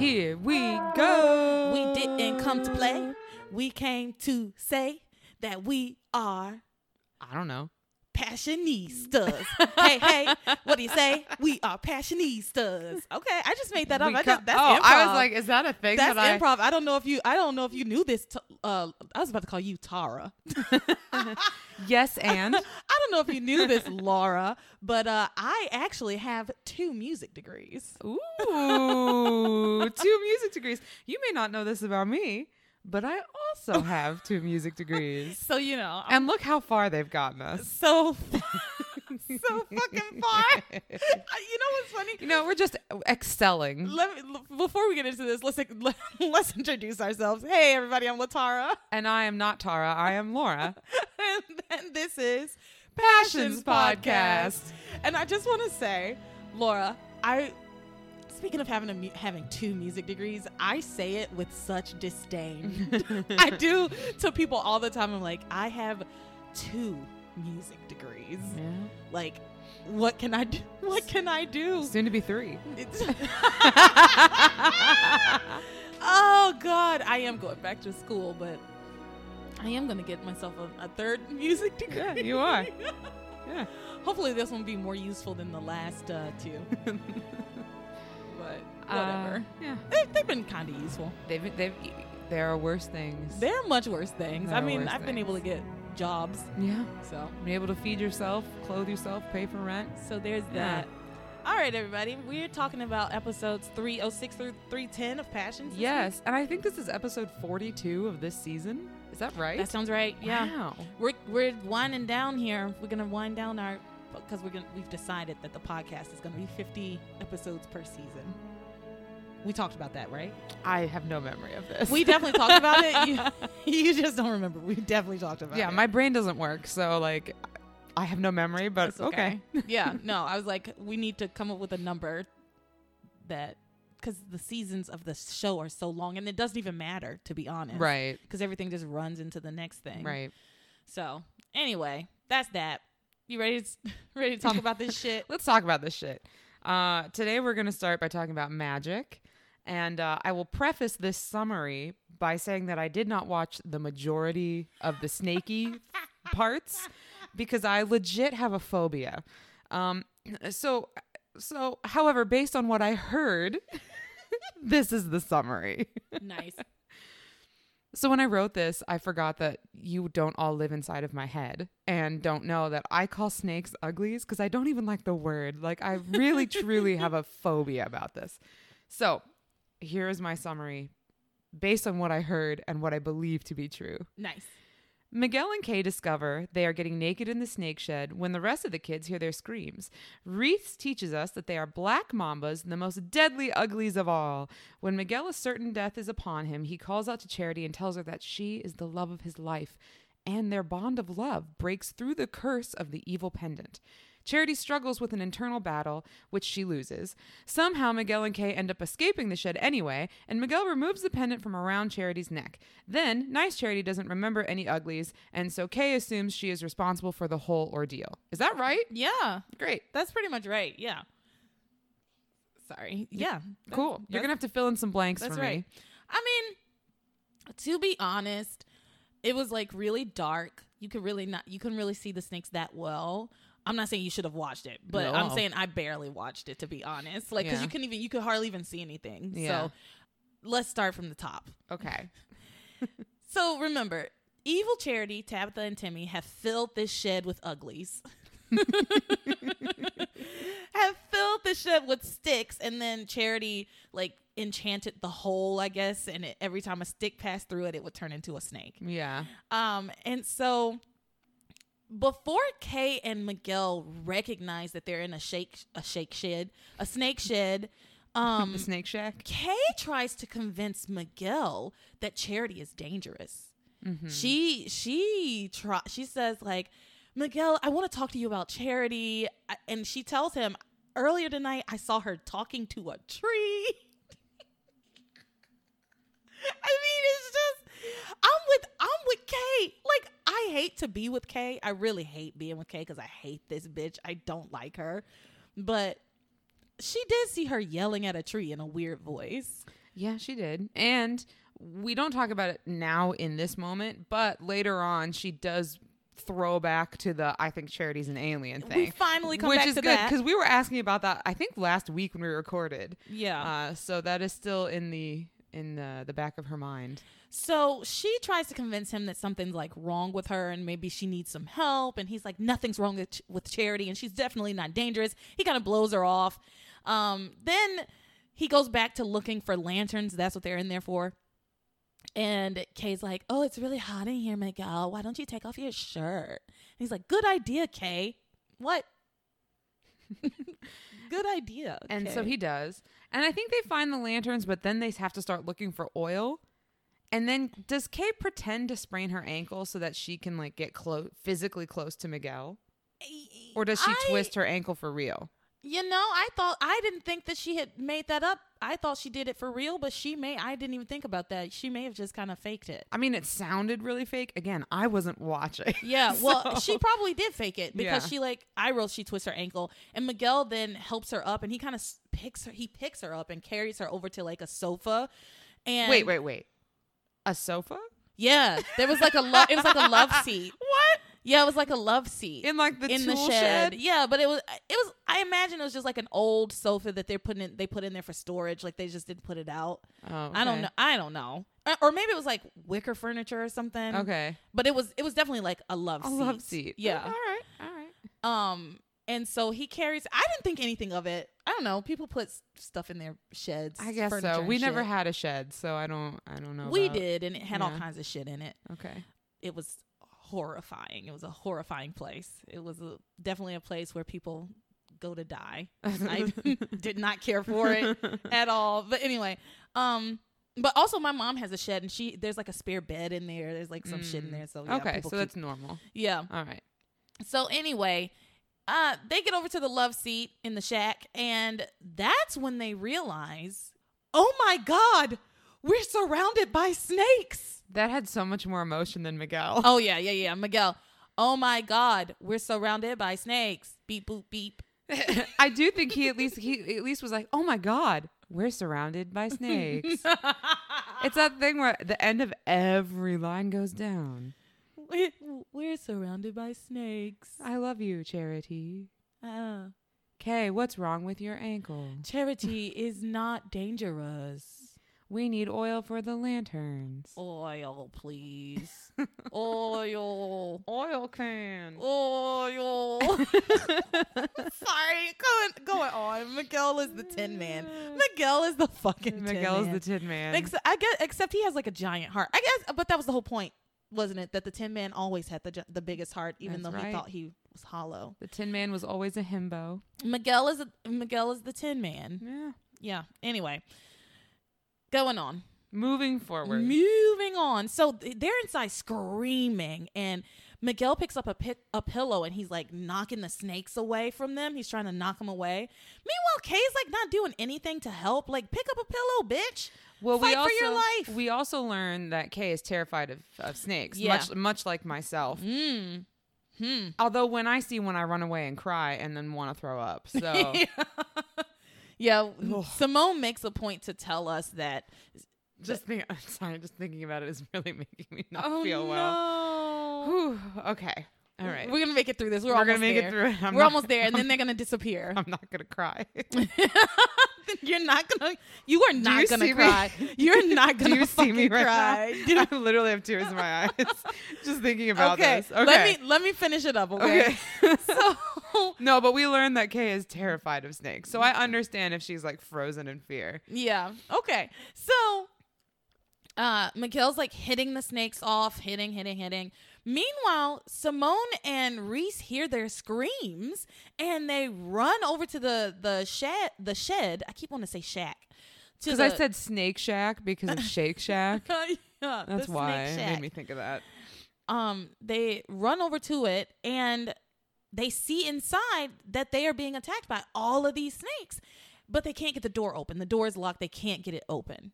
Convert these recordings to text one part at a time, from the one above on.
Here we go. We didn't come to play. We came to say that we are I don't know. Passionistas. hey, hey, what do you say? We are passionistas. Okay, I just made that up. We I just, that's oh, improv. I was like, is that a thing? that's that I- improv. I don't know if you. I don't know if you knew this. T- uh, I was about to call you Tara. yes, and I don't know if you knew this, Laura, but uh, I actually have two music degrees. ooh, two music degrees. You may not know this about me, but I also have two music degrees. So you know, And look how far they've gotten us. so so fucking far. Uh, you know what's funny? You know, we're just excelling. Let me l- before we get into this, let's let, let's introduce ourselves. Hey, everybody, I'm Latara, And I am not Tara. I am Laura. and, and this is Passions Podcast. And I just want to say, Laura, I speaking of having a mu- having two music degrees, I say it with such disdain. I do to people all the time. I'm like, I have two music degrees. Yeah. Like, what can I do? What can I do? Soon to be three. Oh God, I am going back to school, but I am gonna get myself a, a third music degree. Yeah, you are. Yeah. Hopefully, this one will be more useful than the last uh, two. But whatever. Uh, yeah. they, they've been kind of useful. They've, they've, there are worse things. There are much worse things. There I mean, I've been able to get jobs, yeah. so Be able to feed yourself, clothe yourself, pay for rent. so there's Yeah. that. All right, everybody, we're talking about episodes 306 through 310 of Passions. this week. Yes. And I think this is episode 42 of this season. Is that right? That sounds right. Yeah. Wow. We're we're winding down here. We're gonna wind down our because we're gonna we've decided that the podcast is gonna be 50 episodes per season. We talked about that, right? I have no memory of this. We definitely talked about it. You, you just don't remember. We definitely talked about yeah, it. Yeah, my brain doesn't work. So, like, I have no memory, but It's okay. yeah, no, I was like, we need to come up with a number that because the seasons of the show are so long, and it doesn't even matter to be honest, Right. Because everything just runs into the next thing, Right. So anyway, that's that. You ready? To, ready to talk about this shit? Let's talk about this shit. Uh, today, we're going to start by talking about magic. And uh, I will preface this summary by saying that I did not watch the majority of the snaky parts because I legit have a phobia. Um, so, so, however, based on what I heard, this is the summary. nice. So when I wrote this, I forgot that you don't all live inside of my head and don't know that I call snakes uglies because I don't even like the word. Like I really truly have a phobia about this. So here is my summary based on what I heard and what I believe to be true. Nice. Miguel and Kay discover they are getting naked in the snake shed when the rest of the kids hear their screams. Reese teaches us that they are black mambas, the most deadly uglies of all. When Miguel is certain death is upon him, he calls out to Charity and tells her that she is the love of his life, and their bond of love breaks through the curse of the evil pendant. Charity struggles with an internal battle, which she loses. Somehow, Miguel and Kay end up escaping the shed anyway, and Miguel removes the pendant from around Charity's neck. Then, nice Charity doesn't remember any uglies, and so Kay assumes she is responsible for the whole ordeal. Is that right? Yeah, Great. that's pretty much right. Yeah. Sorry. Yeah. Cool. You're going to have to fill in some blanks That's for right. me. I mean, to be honest, it was like really dark. You could really not. You couldn't really see the snakes that well. I'm not saying you should have watched it, but I'm saying I barely watched it to be honest. Like, because Yeah. you couldn't even you could hardly even see anything. Yeah. So let's start from the top. Okay. So remember, evil charity Tabitha and Timmy have filled this shed with uglies. have filled the shed with sticks, and then charity like enchanted the hole, I guess, and it, every time a stick passed through it, it would turn into a snake. Yeah. Um, and so before Kay and Miguel recognize that they're in a shake a shake shed, a snake shed, um the Snake Shack. Kay tries to convince Miguel that charity is dangerous. Mm-hmm. She she try she says like Miguel, I want to talk to you about charity, and she tells him earlier tonight I saw her talking to a tree. I mean, it's just I'm with I'm with Kay. Like I hate to be with Kay. I really hate being with Kay because I hate this bitch. I don't like her, but she did see her yelling at a tree in a weird voice. Yeah, she did. And we don't talk about it now in this moment, but later on, she does throw back to the I think Charity's an alien thing. We finally come which is good because we were asking about that I think last week when we recorded. Yeah. Uh, so that is still in the in the, the back of her mind. So she tries to convince him that something's like wrong with her and maybe she needs some help. And he's like, nothing's wrong with, Ch- with Charity and she's definitely not dangerous. He kind of blows her off. Um, then he goes back to looking for lanterns. That's what they're in there for. And Kay's like, oh, it's really hot in here, Miguel. Why don't you take off your shirt? And he's like, good idea, Kay. What? good idea. And so he does. And I think they find the lanterns, but then they have to start looking for oil. And then does Kay pretend to sprain her ankle so that she can like get close physically close to Miguel? Or does she I- twist her ankle for real? You know, I thought I didn't think that she had made that up. I thought she did it for real, but she may. I didn't even think about that. She may have just kind of faked it. I mean, it sounded really fake. Again, I wasn't watching. Yeah, well, So- she probably did fake it because Yeah. she like I wrote she twists her ankle, and Miguel then helps her up, and he kind of picks her. He picks her up and carries her over to like a sofa. And Wait, wait, wait. A sofa? yeah, there was like a lo- it was like a love seat. What? Yeah, it was like a love seat In like the in the shed. shed? Yeah, but it was it was I imagine it was just like an old sofa that they're putting in they put in there for storage. Like they just didn't put it out. Oh, I don't know. I don't know. Or, or maybe it was like wicker furniture or something. Okay. But it was it was definitely like a love A seat. love seat. Yeah. All right. All right. Um and so he carries I didn't think anything of it. I don't know. People put stuff in their sheds. I guess so. We never shit. had a shed, so I don't. I don't know. We about- did and it had all kinds of shit in it. Okay. It was horrifying. It was a horrifying place. It was a, definitely a place where people go to die. I did not care for it at all. But anyway, um, but also my mom has a shed and she there's like a spare bed in there. There's like some shit in Mm. there. So yeah, okay, so keep- that's normal. yeah. All right. So anyway, uh, they get over to the love seat in the shack, and that's when they realize, oh my god, we're surrounded by snakes. That had so much more emotion than Miguel. Oh yeah, yeah, yeah, Miguel. Oh my god, we're surrounded by snakes. Beep boop beep. I do think he at least he at least was like, "Oh my god, we're surrounded by snakes." it's that thing where the end of every line goes down. We're, we're surrounded by snakes. I love you, Charity. Uh, Kay, what's wrong with your ankle? charity is not dangerous. We need oil for the lanterns. Oil, please. Oil. Oil can. Oil. Sorry, going going on. Miguel is the Tin Man. Miguel is the fucking Miguel Tin is Man. the Tin Man. Except, I guess, except he has like a giant heart. I guess, but that was the whole point, wasn't it? That the Tin Man always had the the biggest heart, even That's though he thought he was hollow. the Tin Man was always a himbo. Miguel is a, Miguel is the Tin Man. Yeah. Yeah. Anyway, going on. Moving forward. Moving on. So they're inside screaming, and Miguel picks up a pick, a pillow and he's like knocking the snakes away from them. He's trying to knock them away. Meanwhile, Kay's like not doing anything to help. Like, pick up a pillow, bitch. Well, Fight we for also your life. we also learned that Kay is terrified of, of snakes, Yeah. much much like myself. Mm. Hmm. Although when I see one, I run away and cry and then want to throw up. So yeah. Ugh. Simone makes a point to tell us that. Just think, I'm sorry, just thinking about it is really making me not oh feel well. no. Whew, okay, all right, We're gonna make it through this. We're, We're almost gonna make there. it through it. I'm We're not- almost there, and then they're gonna disappear. I'm not gonna cry. You're not gonna. You are not you gonna see me? cry. You're not gonna you see me right cry. now? I literally have tears in my eyes just thinking about okay, this. Okay, let me let me finish it up. Okay. okay. so no, but we learned that Kay is terrified of snakes, so I understand if she's like frozen in fear. yeah. Okay. So uh Miguel's like hitting the snakes off, hitting, hitting, hitting. Meanwhile, Simone and Reese hear their screams and they run over to the the shed. The shed. I keep wanting to say shack. Because I said Snake Shack because of Shake Shack. yeah, That's why it made me think of that. um they run over to it and they see inside that they are being attacked by all of these snakes but they can't get the door open the door is locked they can't get it open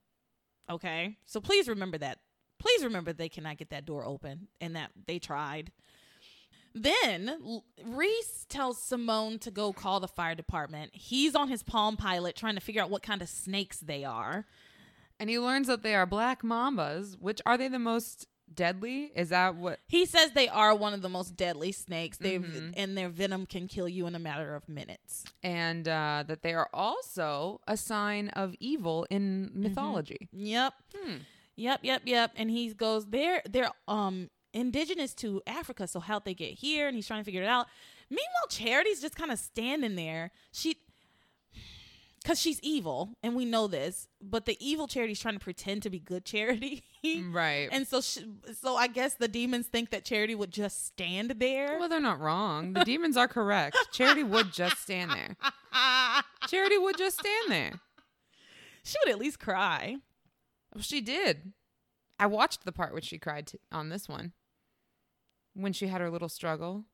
okay so please remember that please remember they cannot get that door open and that they tried then Reese tells Simone to go call the fire department. He's on his Palm Pilot trying to figure out what kind of snakes they are. And he learns that they are black mambas, which are they the most deadly? Is that what? He says they are one of the most deadly snakes. They've Mhm. and their venom can kill you in a matter of minutes. And uh, that they are also a sign of evil in mythology. Yep. Hmm. Yep, yep, yep. And he goes, they're they're um indigenous to Africa, so how'd they get here? And he's trying to figure it out. Meanwhile, Charity's just kind of standing there. She because she's evil, and we know this, but the evil charity's trying to pretend to be good charity. Right. and so she, so I guess the demons think that charity would just stand there. well, they're not wrong. The demons are correct. Charity would just stand there. Charity would just stand there. she would at least cry. Well, she did. I watched the part when she cried t- on this one. When she had her little struggle.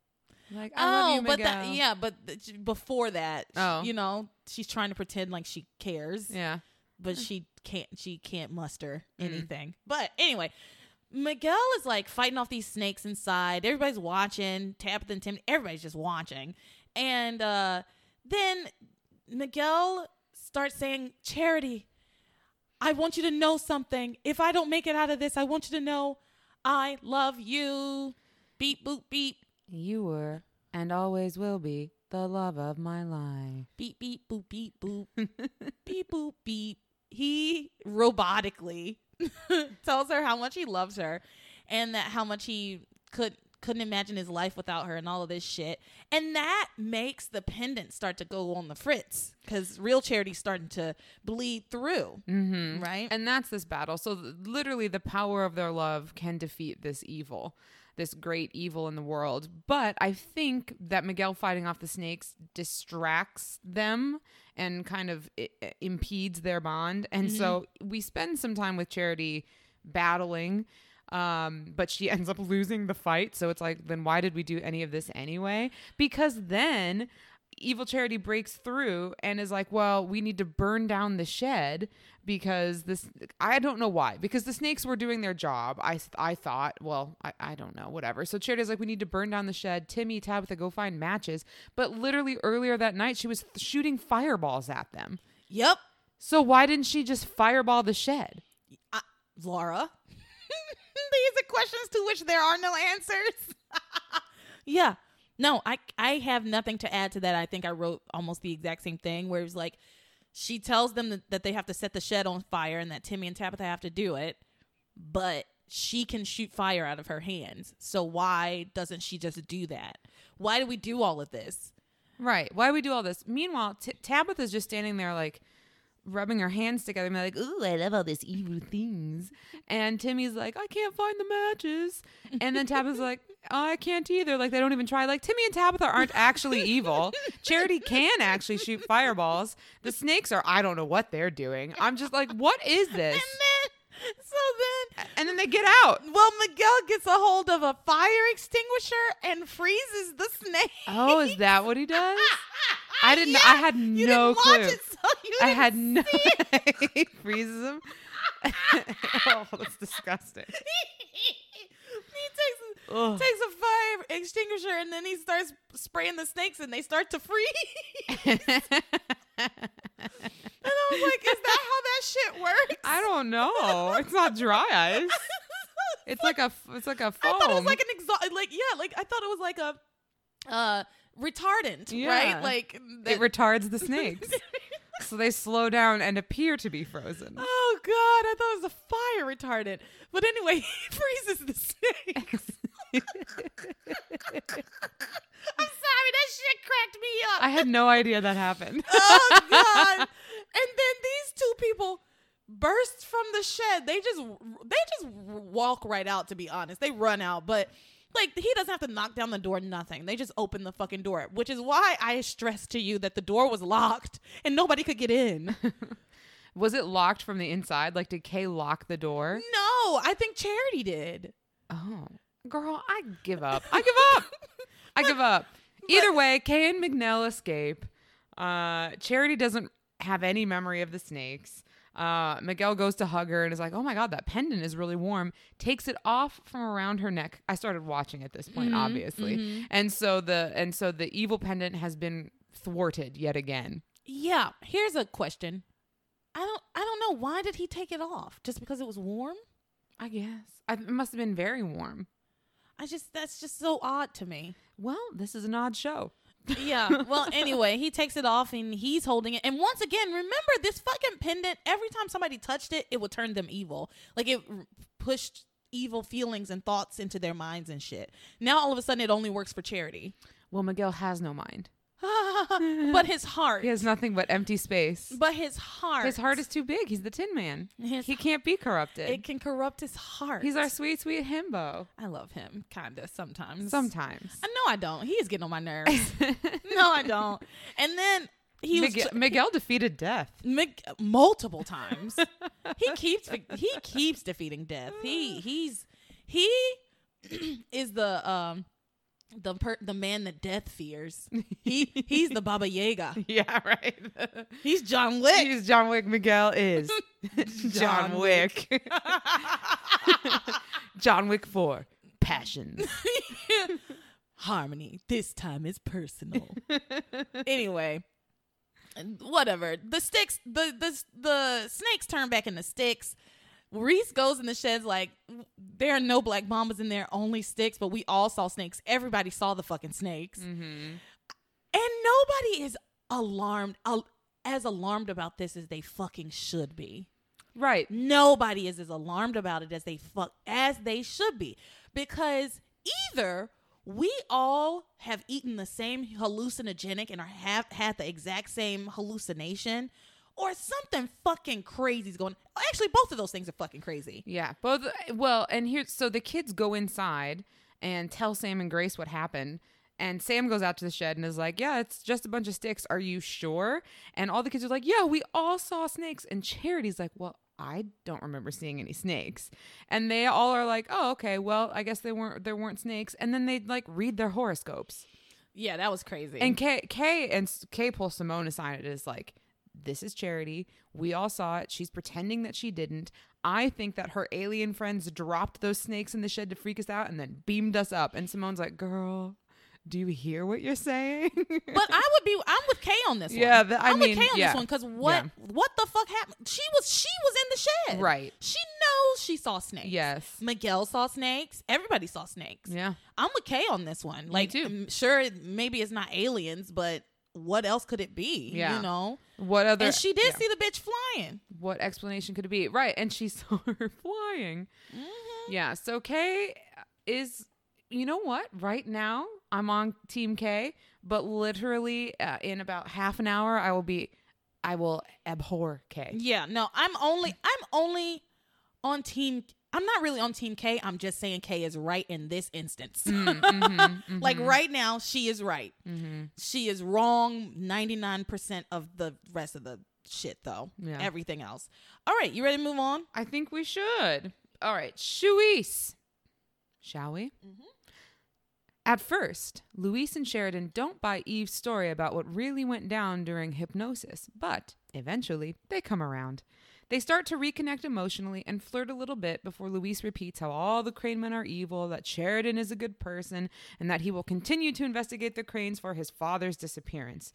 Like, I love you, Oh, but that, yeah, but th- before that, Oh. you know, she's trying to pretend like she cares. Yeah. but she can't she can't muster Mm. anything. But anyway, Miguel is like fighting off these snakes inside. Everybody's watching. Tabitha and Tim, everybody's just watching. And uh then Miguel starts saying, Charity, I want you to know something. If I don't make it out of this, I want you to know I love you. Beep boop beep. You were and always will be the love of my life. beep beep boop beep boop beep boop beep he robotically tells her how much he loves her and that how much he could couldn't imagine his life without her and all of this shit and that makes the pendant start to go on the fritz because real charity's starting to bleed through Mm-hmm. right And that's this battle. So th- literally, the power of their love can defeat this evil, this great evil in the world. But I think that Miguel fighting off the snakes distracts them and kind of impedes their bond. And so we spend some time with Charity battling. Um, but she ends up losing the fight. So it's like, then why did we do any of this anyway? Because then evil charity breaks through and is like, well, we need to burn down the shed because this, I don't know why, because the snakes were doing their job. I, I thought, well, I, I don't know, whatever. So charity's like, we need to burn down the shed. Timmy, Tabitha, go find matches. But literally earlier that night, she was shooting fireballs at them. yep So why didn't she just fireball the shed? I, laura these are questions to which there are no answers yeah no i i have nothing to add to that i think i wrote almost the exact same thing where it was like she tells them that, that they have to set the shed on fire and that timmy and tabitha have to do it but she can shoot fire out of her hands so why doesn't she just do that why do we do all of this Right. Why do we do all this? Meanwhile, T- Tabitha's just standing there, like rubbing her hands together, and like, "Ooh, I love all these evil things." And Timmy's like, "I can't find the matches," and then Tabitha's like, "I can't either." Like they don't even try. Like Timmy and Tabitha aren't actually evil. Charity can actually shoot fireballs. The snakes are. I don't know what they're doing. I'm just like, what is this? and then so then And then they get out. well miguel gets a hold of a fire extinguisher and freezes the snake Oh, is that what he does? I didn't. Yeah, I had you no didn't clue. Watch it, so you I had no. it. he freezes them. oh, that's disgusting. he takes Ugh. takes a fire extinguisher and then he starts spraying the snakes and they start to freeze. and I was like, is that how that shit works? I don't know. It's not dry ice. It's like a. It's like a foam. I thought it was like an exhaust, like yeah, like I thought it was like a uh retardant, Yeah. right? Like it retards the snakes, so they slow down and appear to be frozen. Oh God, I thought it was a fire retardant. But anyway, he freezes the snakes. I'm sorry, that shit cracked me up. I had no idea that happened. oh God! And then these two people burst from the shed. They just they just walk right out. To be honest, they run out, but. Like he doesn't have to knock down the door, nothing. They just open the fucking door, which is why I stressed to you that the door was locked and nobody could get in. Was it locked from the inside? Like, did Kay lock the door? No, I think Charity did. Oh, girl, I give up. I give up. I give up. Either way, Kay and Miguel escape. Uh, Charity doesn't have any memory of the snakes. Uh, Miguel goes to hug her and is like, "Oh my god, that pendant is really warm." Takes it off from around her neck. I started watching at this point, obviously, and so the and so the evil pendant has been thwarted yet again. Yeah, here's a question. I don't I don't know why did he take it off? Just because it was warm? I guess. I, it must have been very warm. I just that's just so odd to me. Well, this is an odd show. Yeah. Well, anyway, he takes it off and he's holding it. And once again, remember this fucking pendant, every time somebody touched it, it would turn them evil. Like it r- pushed evil feelings and thoughts into their minds and shit. Now all of a sudden it only works for charity. Well, Miguel has no mind. but his heart. He has nothing but empty space. But his heart. His heart is too big. He's the Tin Man. His he can't be corrupted. It can corrupt his heart. He's our sweet, sweet himbo. I love him, kinda sometimes. Sometimes. I know I don't. He is getting on my nerves. no, I don't. And then he was Miguel, Miguel defeated death. Mig- multiple times. he keeps he keeps defeating death. He he's he is the um the per- the man that death fears. He he's the Baba Yaga. Yeah, right. He's John Wick. He's John Wick. Miguel is John, John Wick. John Wick 4. Passions. Harmony. This time is personal. anyway, whatever. The sticks, the the the snakes turn back into sticks. Reese goes in the sheds like there are no black mambas in there, only sticks. But we all saw snakes. Everybody saw the fucking snakes, mm-hmm. and nobody is alarmed. al- As alarmed about this as they fucking should be. Right. Nobody is as alarmed about it as they fuck as they should be because either we all have eaten the same hallucinogenic and are have had the exact same hallucination or something fucking crazy is going actually both of those things are fucking crazy Yeah. Both. Well, and here, so the kids go inside and tell Sam and Grace what happened. And Sam goes out to the shed and is like, Yeah, it's just a bunch of sticks. Are you sure? And all the kids are like, Yeah, we all saw snakes. And Charity's like, Well, I don't remember seeing any snakes. And they all are like, Oh, okay, well, I guess they weren't there weren't snakes. And then they'd like read their horoscopes. yeah that was crazy And Kay Kay and Kay pulls Simone aside and is like, This is charity. We all saw it. She's pretending that she didn't. I think that her alien friends dropped those snakes in the shed to freak us out and then beamed us up. And Simone's like, Girl, do you hear what you're saying? but I would be I'm with Kay on this Yeah, one. the- I I'm mean, with Kay on yeah. this one because what Yeah. what the fuck happened? She was she was in the shed. Right. She knows she saw snakes. yes. Miguel saw snakes. Everybody saw snakes. Yeah. I'm with Kay on this one. Like, too. sure, maybe it's not aliens, but what else could it be? Yeah. You know? What other and she did yeah. see the bitch flying. what explanation could it be? Right. And she saw her flying. Mm-hmm. Yeah. So Kay is, you know what? Right now, I'm on Team K, but literally uh, in about half an hour, I will be, I will abhor K. Yeah, no, I'm only, I'm only on team. I'm not really on team K. I'm just saying K is right in this instance. Mm, mm-hmm, mm-hmm, like right now, she is right. Mm-hmm. She is wrong 99% of the rest of the shit, though. Yeah. Everything else. All right, you ready to move on? I think we should. All right, Shuis. Shall we? Mm-hmm. At first, Luis and Sheridan don't buy Eve's story about what really went down during hypnosis, but eventually they come around. They start to reconnect emotionally and flirt a little bit before Luis repeats how all the Crane men are evil, that Sheridan is a good person, and that he will continue to investigate the Cranes for his father's disappearance.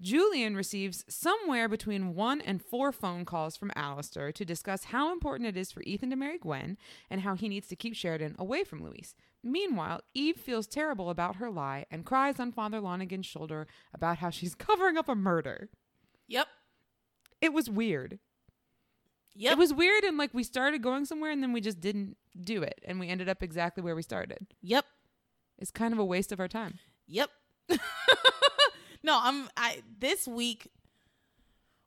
Julian receives somewhere between one and four phone calls from Alistair to discuss how important it is for Ethan to marry Gwen and how he needs to keep Sheridan away from Luis. Meanwhile, Eve feels terrible about her lie and cries on Father Lonigan's shoulder about how she's covering up a murder. Yep. It was weird. Yep. It was weird and like we started going somewhere and then we just didn't do it and we ended up exactly where we started. Yep. It's kind of a waste of our time. Yep. no, I'm I this week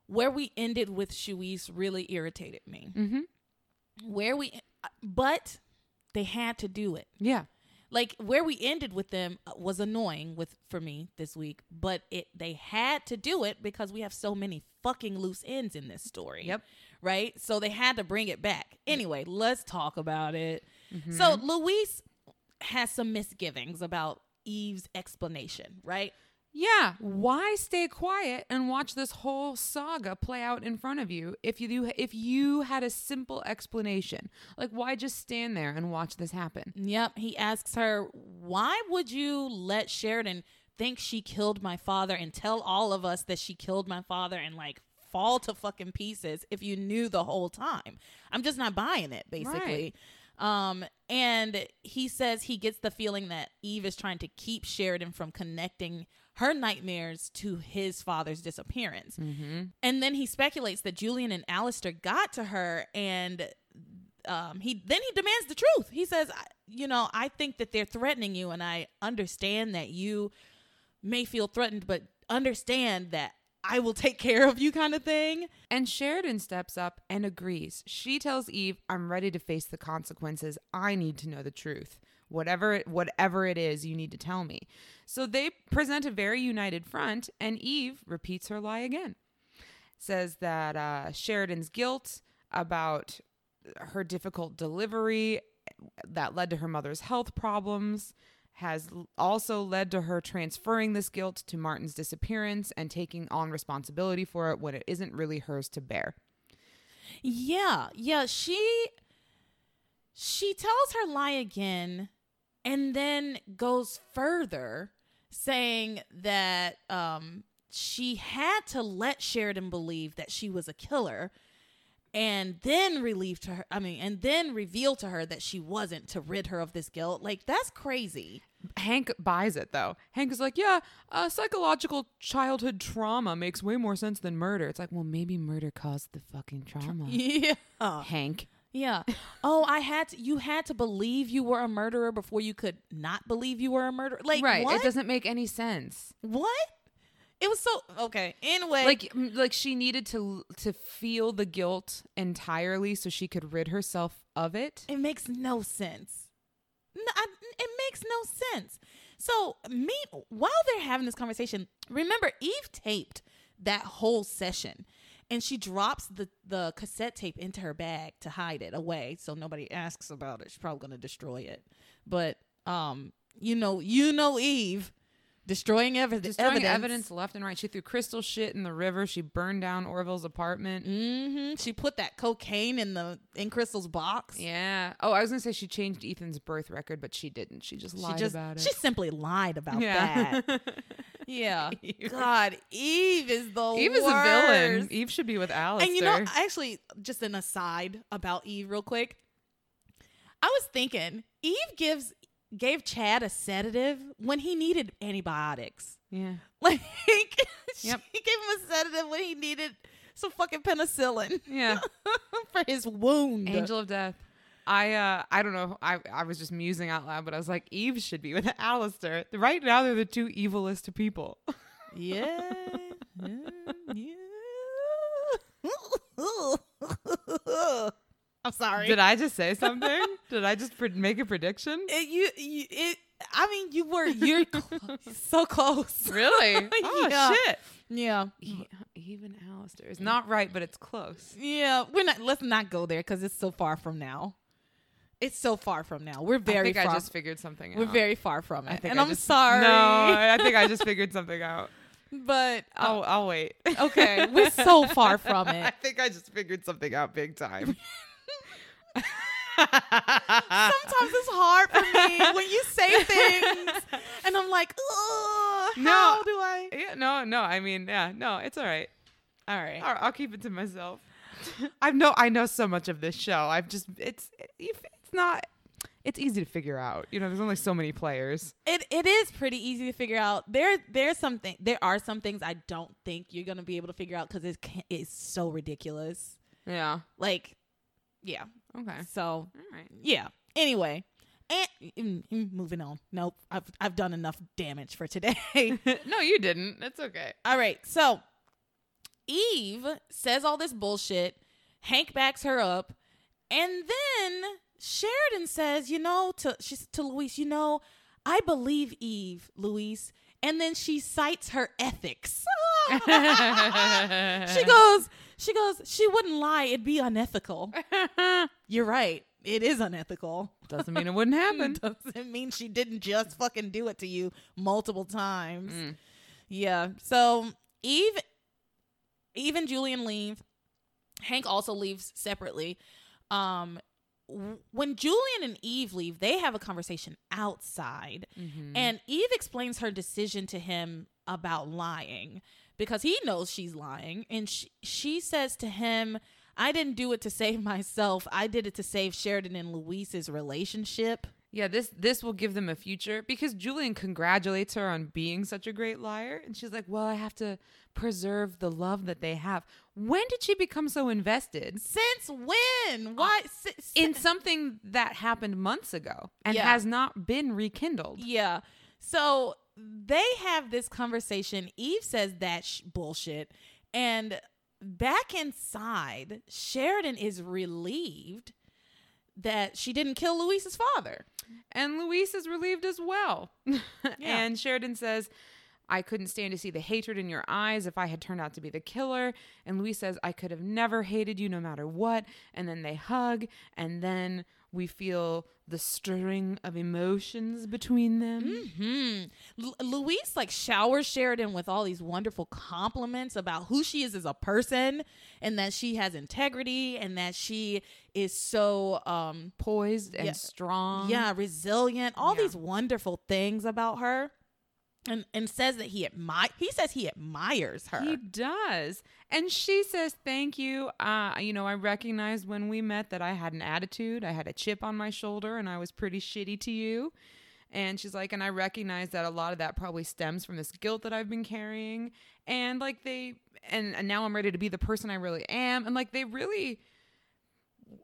where we ended with Shuis really irritated me. Mm-hmm. Where we but they had to do it. Yeah. Like where we ended with them uh, was annoying with for me this week, but it they had to do it because we have so many fucking loose ends in this story. Yep. Right? So they had to bring it back. Anyway, let's talk about it. Mm-hmm. So Luis has some misgivings about Eve's explanation, right? Yeah, why stay quiet and watch this whole saga play out in front of you if you if you had a simple explanation? Like why just stand there and watch this happen? Yep. He asks her, Why would you let Sheridan think she killed my father and tell all of us that she killed my father and like fall to fucking pieces if you knew the whole time. I'm just not buying it, basically. Um, and he says he gets the feeling that Eve is trying to keep Sheridan from connecting her nightmares to his father's disappearance. Mm-hmm. And then he speculates that Julian and Alistair got to her and um, he then he demands the truth. He says, "You know, I think that they're threatening you, and I understand that you may feel threatened, but understand that I will take care of you, kind of thing." And Sheridan steps up and agrees. She tells Eve, "I'm ready to face the consequences. I need to know the truth. Whatever it, whatever it is, you need to tell me." So they present a very united front, and Eve repeats her lie again. Says that uh, Sheridan's guilt about her difficult delivery that led to her mother's health problems has also led to her transferring this guilt to Martin's disappearance and taking on responsibility for it when it isn't really hers to bear. Yeah, yeah. She she tells her lie again, and then goes further, saying that um, she had to let Sheridan believe that she was a killer, and then relieve to her. I mean, and then reveal to her that she wasn't to rid her of this guilt. Like that's crazy. Hank buys it though. Hank is like, "Yeah, uh, psychological childhood trauma makes way more sense than murder." It's like, well, maybe murder caused the fucking trauma. Yeah. Hank. Yeah. Oh, I had to. You had to believe you were a murderer before you could not believe you were a murderer. Like right. What? It doesn't make any sense. What? It was so okay. Anyway, Like, like she needed to to feel the guilt entirely so she could rid herself of it. it makes no sense. No, I, it makes no sense. So, me while they're having this conversation, remember Eve taped that whole session, and she drops the the cassette tape into her bag to hide it away, so nobody asks about it. She's probably gonna destroy it. But um, you know, you know Eve destroying evi- Destroying evidence. evidence. left and right. She threw crystal shit in the river. She burned down Orville's apartment. hmm She put that cocaine in the in Crystal's box. Yeah. Oh, I was gonna say she changed Ethan's birth record, but she didn't. She just lied she just about it. she simply lied about yeah. that. Yeah. Eve. God, Eve is the Eve is a villain. Eve should be with Alistair. And you know, actually, just an aside about Eve, real quick. I was thinking Eve gives gave Chad a sedative when he needed antibiotics. yeah. Like, she gave him a sedative when he needed some fucking penicillin Yeah. for his wound. Angel of Death. I uh I don't know. I I was just musing out loud, but I was like, Eve should be with Alistair. Right now they're the two evilest people. Yeah. yeah. yeah. I'm sorry. Did I just say something? Did I just pre- make a prediction? It, you, you, it. I mean, you were you're cl- so close. Really? Oh Yeah. shit. Yeah. E- Eve and Alistair is not right, but it's close. Yeah. We're not. Let's not go there because it's so far from now. It's so far from now. We're very I think far. I just figured something out. we're very far from I it, think and I I'm just- sorry. No, I think I just figured something out. but uh, I'll I'll wait. okay, we're so far from it. I think I just figured something out big time. Sometimes it's hard for me when you say things, and I'm like, oh, No. how do I? yeah, no, no. I mean, yeah, no, it's all right. All right. I'll, I'll keep it to myself. I know I know so much of this show. I've just it's it's not it's easy to figure out. You know, there's only so many players. It it is pretty easy to figure out. There there's something there are some things I don't think you're gonna be able to figure out because it can, it's so ridiculous. Yeah. Like, yeah. Okay. So All right. yeah. Anyway, and mm, mm, moving on. Nope, I've I've done enough damage for today. no, you didn't. It's okay. all right. So Eve says all this bullshit. Hank backs her up, and then Sheridan says, "You know," to she's to Luis, "You know, I believe Eve, Luis." And then she cites her ethics. She goes, she goes, she wouldn't lie. It'd be unethical. You're right. It is unethical. Doesn't mean it wouldn't happen. Doesn't mean she didn't just fucking do it to you multiple times. Mm. Yeah. So Eve, Eve and Julian leave. Hank also leaves separately. Um, when Julian and Eve leave, they have a conversation outside, Mhm. and Eve explains her decision to him about lying because he knows she's lying. And she, she says to him, I didn't do it to save myself. I did it to save Sheridan and Luis's relationship. Yeah, this this will give them a future because Julian congratulates her on being such a great liar and she's like, "Well, I have to preserve the love that they have." When did she become so invested Since when? Uh, Why? si- si- in something that happened months ago and Yeah. has not been rekindled? Yeah. So they have this conversation. Eve says that sh- bullshit. And back inside, Sheridan is relieved that she didn't kill Luis's father. And Luis is relieved as well. and Sheridan says, I couldn't stand to see the hatred in your eyes if I had turned out to be the killer. And Luis says, I could have never hated you no matter what. And then they hug, and then we feel the stirring of emotions between them. Hmm. Lu- Luis like showers Sheridan with all these wonderful compliments about who she is as a person and that she has integrity and that she is so um Poised and Yeah. strong. yeah, resilient, all Yeah. these wonderful things about her. And and says that he admire he says he admires her. He does. And she says, Thank you. Uh, you know, I recognized when we met that I had an attitude. I had a chip on my shoulder and I was pretty shitty to you. And she's like, and I recognize that a lot of that probably stems from this guilt that I've been carrying. And like they, and, and now I'm ready to be the person I really am. And like they really,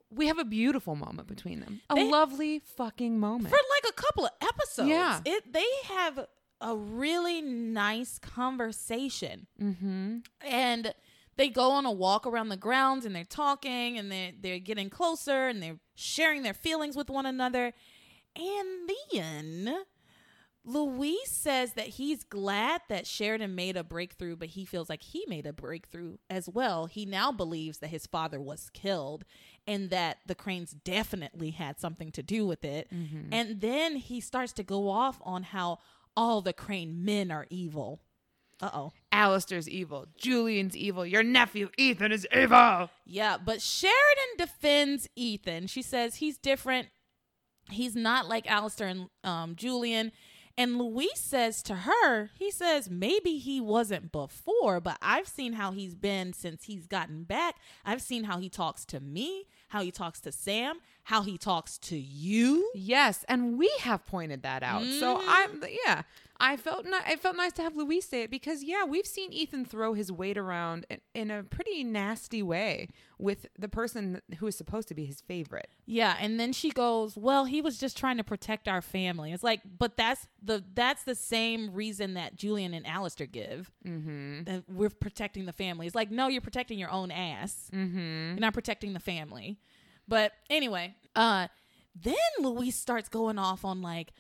we have a beautiful moment between them. A They- lovely fucking moment. For like a couple of episodes. Yeah. It they have a really nice conversation. mm-hmm. and they go on a walk around the grounds and they're talking and they're, they're getting closer and they're sharing their feelings with one another and then Luis says that he's glad that Sheridan made a breakthrough, but he feels like he made a breakthrough as well. He now believes that his father was killed and that the Cranes definitely had something to do with it. And then he starts to go off on how all the Crane men are evil. Uh oh. Alistair's evil. Julian's evil. Your nephew, Ethan, is evil. Yeah, but Sheridan defends Ethan. She says he's different. He's not like Alistair and um, Julian. And Luis says to her, he says, maybe he wasn't before, but I've seen how he's been since he's gotten back. I've seen how he talks to me, how he talks to Sam, how he talks to you. Yes, and we have pointed that out. So I'm mm-hmm. yeah, I felt ni- it felt nice to have Luis say it because yeah, we've seen Ethan throw his weight around in, in a pretty nasty way with the person who is supposed to be his favorite. Yeah, and then she goes, "Well, he was just trying to protect our family." It's like, but that's the that's the same reason that Julian and Alistair give. Mm-hmm. That we're protecting the family. It's like, no, you're protecting your own ass. Mm-hmm. You're not protecting the family. But anyway, uh, then Luis starts going off on like,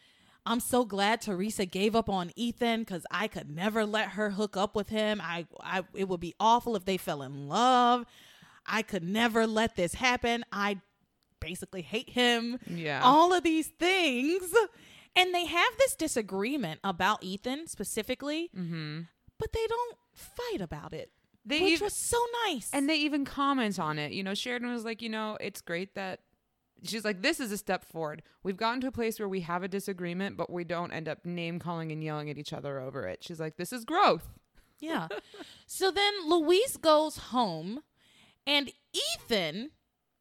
I'm so glad Theresa gave up on Ethan because I could never let her hook up with him. I, I, it would be awful if they fell in love. I could never let this happen. I basically hate him. Yeah. All of these things. And they have this disagreement about Ethan specifically, mm-hmm. but they don't fight about it. They which even- was so nice. And they even comment on it. You know, Sheridan was like, you know, it's great that she's like, this is a step forward. We've gotten to a place where we have a disagreement, but we don't end up name calling and yelling at each other over it. She's like, this is growth. Yeah. so then Luis goes home, and Ethan,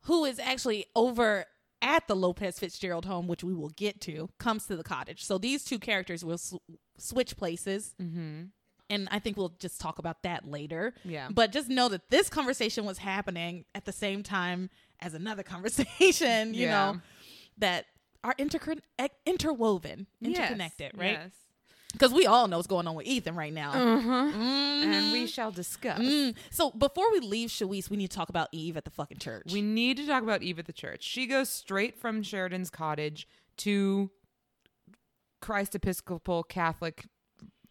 who is actually over at the Lopez Fitzgerald home, which we will get to, comes to the cottage. So these two characters will sw- switch places. Mm-hmm. And I think we'll just talk about that later. Yeah. But just know that this conversation was happening at the same time as another conversation, you Yeah. know, that are intercon- interwoven, Yes, interconnected, right? Yes. Because we all know what's going on with Ethan right now. And we shall discuss. Mm. So before we leave Shuis, we need to talk about Eve at the fucking church. We need to talk about Eve at the church. She goes straight from Sheridan's cottage to Christ Episcopal Catholic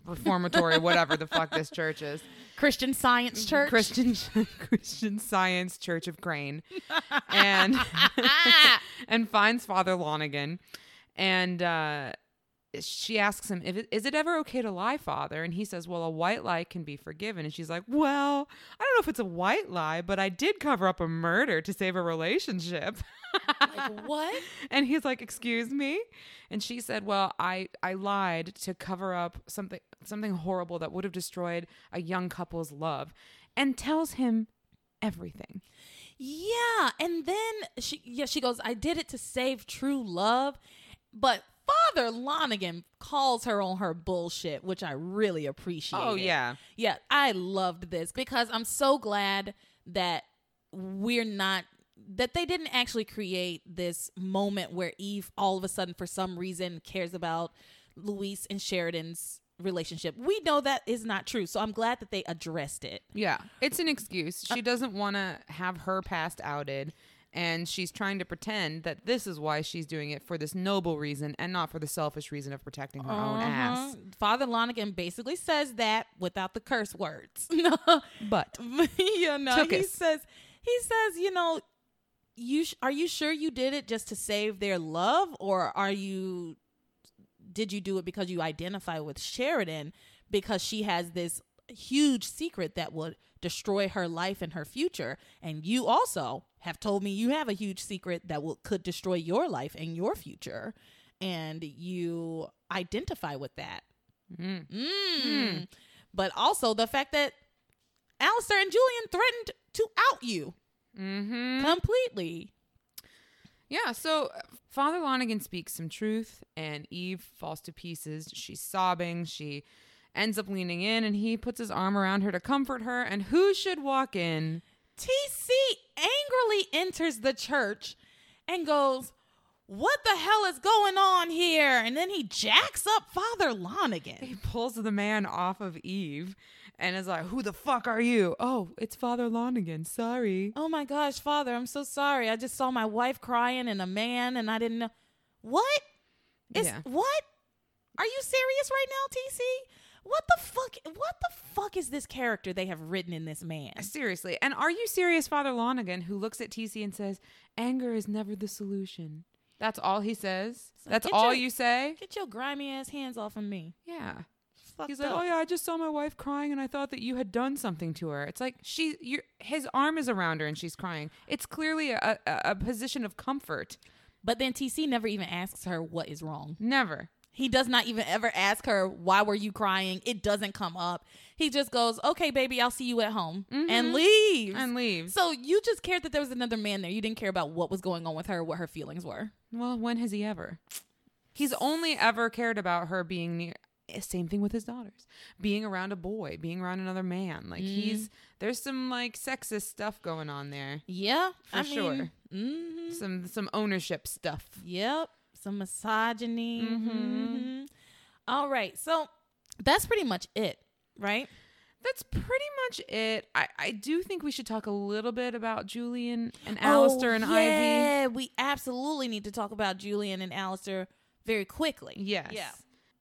Reformatory, whatever the fuck this church is. Christian Science Church. Christian Christian Science Church of Crane, and and finds Father Lonigan, and uh, she asks him, if it, "Is it ever okay to lie, father?" And he says, "Well, a white lie can be forgiven." And she's like, "Well, I don't know if it's a white lie, but I did cover up a murder to save a relationship." Like what? and he's like, "Excuse me?" And she said, "Well, I I lied to cover up something something horrible that would have destroyed a young couple's love." And tells him everything. Yeah, and then she yeah she goes, I did it to save true love, but Father Lonigan calls her on her bullshit, which I really appreciate. Oh yeah. yeah, I loved this because I'm so glad that we're not that they didn't actually create this moment where Eve all of a sudden for some reason cares about Luis and Sheridan's relationship. We know that is not true. So I'm glad that they addressed it. Yeah, it's an excuse. She doesn't want to have her past outed, and she's trying to pretend that this is why she's doing it for this noble reason and not for the selfish reason of protecting her own ass. Uh-huh. Father Lonigan basically says that without the curse words. But no. Took he us. says he says, you know, you sh- are you sure you did it just to save their love or are you did you do it because you identify with Sheridan because she has this huge secret that would destroy her life and her future and you also have told me you have a huge secret that will could destroy your life and your future and you identify with that Mm. Mm. But also the fact that Alistair and Julian threatened to out you hmm completely. Yeah, so uh, Father Lonigan speaks some truth, and Eve falls to pieces. She's sobbing. She ends up leaning in, and he puts his arm around her to comfort her. And who should walk in? TC angrily enters the church and goes, What the hell is going on here? And then he jacks up Father Lonigan. He pulls the man off of Eve and is like, Who the fuck are you? Oh, it's Father Lonigan. Sorry. Oh my gosh, Father, I'm so sorry. I just saw my wife crying and a man and I didn't know. What? Is Yeah. what? Are you serious right now, TC? What the fuck? What the fuck is this character they have written in this man? Seriously. And are you serious, Father Lonigan, who looks at TC and says, Anger is never the solution? That's all he says? That's all your- you say? Get your grimy ass hands off of me. Yeah. He's like, up. "Oh yeah, I just saw my wife crying, and I thought that you had done something to her." It's like she, you his arm is around her, and she's crying. It's clearly a, a, a position of comfort. But then TC never even asks her what is wrong. Never. He does not even ever ask her why were you crying. It doesn't come up. He just goes, "Okay, baby, I'll see you at home," and leaves. And leaves. so you just cared that there was another man there. You didn't care about what was going on with her, what her feelings were. Well, when has he ever? He's only ever cared about her being near. eh, Same thing with his daughters. Being around a boy, being around another man. Like he's there's some like sexist stuff going on there. Yeah, For I sure. hmm Some some ownership stuff. Yep, some misogyny. Mhm. Mhm. All right, so that's pretty much it, right? That's pretty much it. I, I do think we should talk a little bit about Julian and Alistair and oh, Ivy. yeah, we absolutely need to talk about Julian and Alistair very quickly. Yes. Yeah.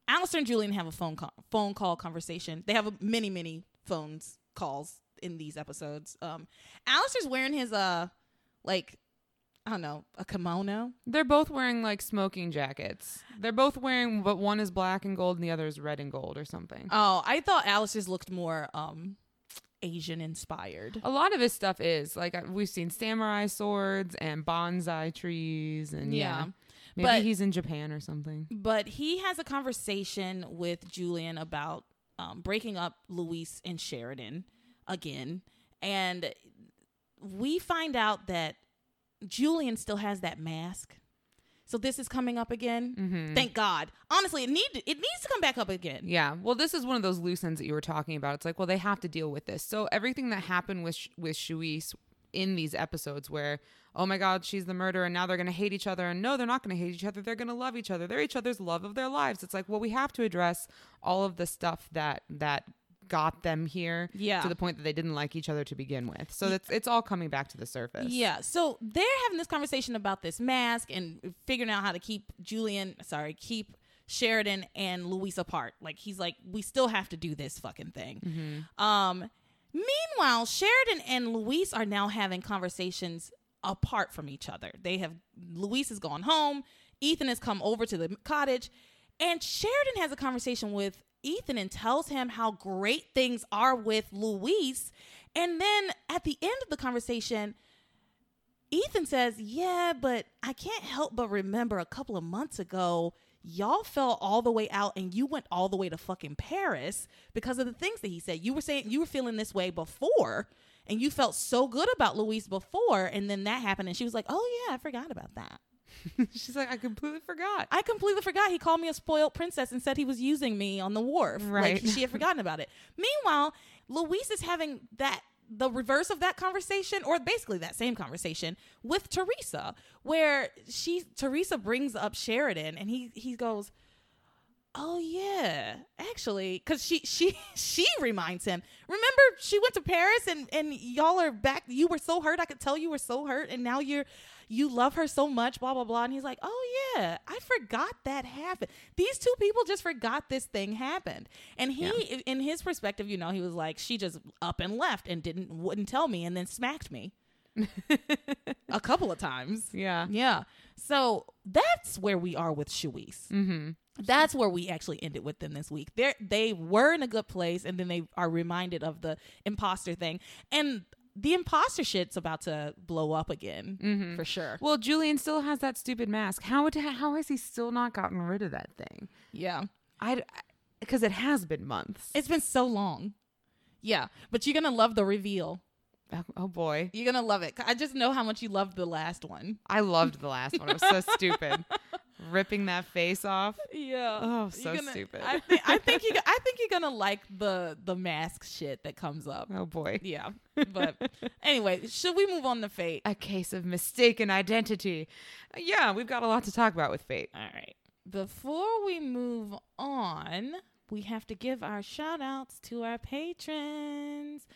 Alistair and Julian have a phone call, phone call conversation. They have a, many, many phones calls in these episodes. Um, Alistair's wearing his uh, like, I don't know, a kimono. They're both wearing like smoking jackets. They're both wearing, but one is black and gold and the other is red and gold or something. Oh, I thought Alice's looked more um, Asian inspired. A lot of his stuff is like uh, we've seen samurai swords and bonsai trees and yeah. Yeah. Maybe But- he's in Japan or something. But he has a conversation with Julian about um, breaking up Luis and Sheridan again. And we find out that Julian still has that mask. So this is coming up again. Mhm. Thank God. Honestly, it need it needs to come back up again. Yeah. Well, this is one of those loose ends that you were talking about. It's like, well, they have to deal with this. So everything that happened with with Shuis in these episodes, where oh my God, she's the murderer, and now they're going to hate each other, and no, they're not going to hate each other. They're going to love each other. They're each other's love of their lives. It's like, well, we have to address all of the stuff that that got them here Yeah. to the point that they didn't like each other to begin with. So it's it's all coming back to the surface. Yeah. So they're having this conversation about this mask and figuring out how to keep Julian, sorry, keep Sheridan and Luis apart. Like he's like, we still have to do this fucking thing. Um, meanwhile, Sheridan and Luis are now having conversations apart from each other. They have Luis has gone home. Ethan has come over to the cottage. And Sheridan has a conversation with Ethan and tells him how great things are with Luis. And then at the end of the conversation, Ethan says, Yeah, but I can't help but remember a couple of months ago, y'all fell all the way out and you went all the way to fucking Paris because of the things that he said. You were saying you were feeling this way before and you felt so good about Luis before. And then that happened. And she was like, Oh, yeah, I forgot about that. She's like, I completely forgot. I completely forgot. He called me a spoiled princess and said he was using me on the wharf. Right. Like she had forgotten about it. Meanwhile, Luis is having that the reverse of that conversation, or basically that same conversation with Theresa, where she Theresa brings up Sheridan and he he goes, Oh yeah, actually, because she she she reminds him. Remember, she went to Paris and and y'all are back. You were so hurt. I could tell you were so hurt, and now you're you love her so much. Blah blah blah. And he's like, oh yeah, I forgot that happened. These two people just forgot this thing happened. And he, Yeah. in his perspective, you know, he was like, she just up and left and didn't wouldn't tell me, and then smacked me a couple of times. yeah. Yeah. So that's where we are with Shuis. Mm-hmm. That's where we actually ended with them this week. They they were in a good place, and then they are reminded of the imposter thing, and the imposter shit's about to blow up again Mm-hmm. for sure. Well, Julian still has that stupid mask. How would, how has he still not gotten rid of that thing? Yeah, I because it has been months. it's been so long. Yeah, but you're gonna love the reveal. Oh, boy, You're gonna love it. I just know how much you loved the last one. I loved the last one. It was so stupid, ripping that face off. Yeah. Oh, so gonna- stupid. I think I think you I think you're gonna like the the mask shit that comes up. Oh boy, Yeah. But anyway, should we move on to fate? a case of mistaken identity. Yeah, we've got a lot to talk about with fate. All right. Before we move on, we have to give our shout outs to our patrons.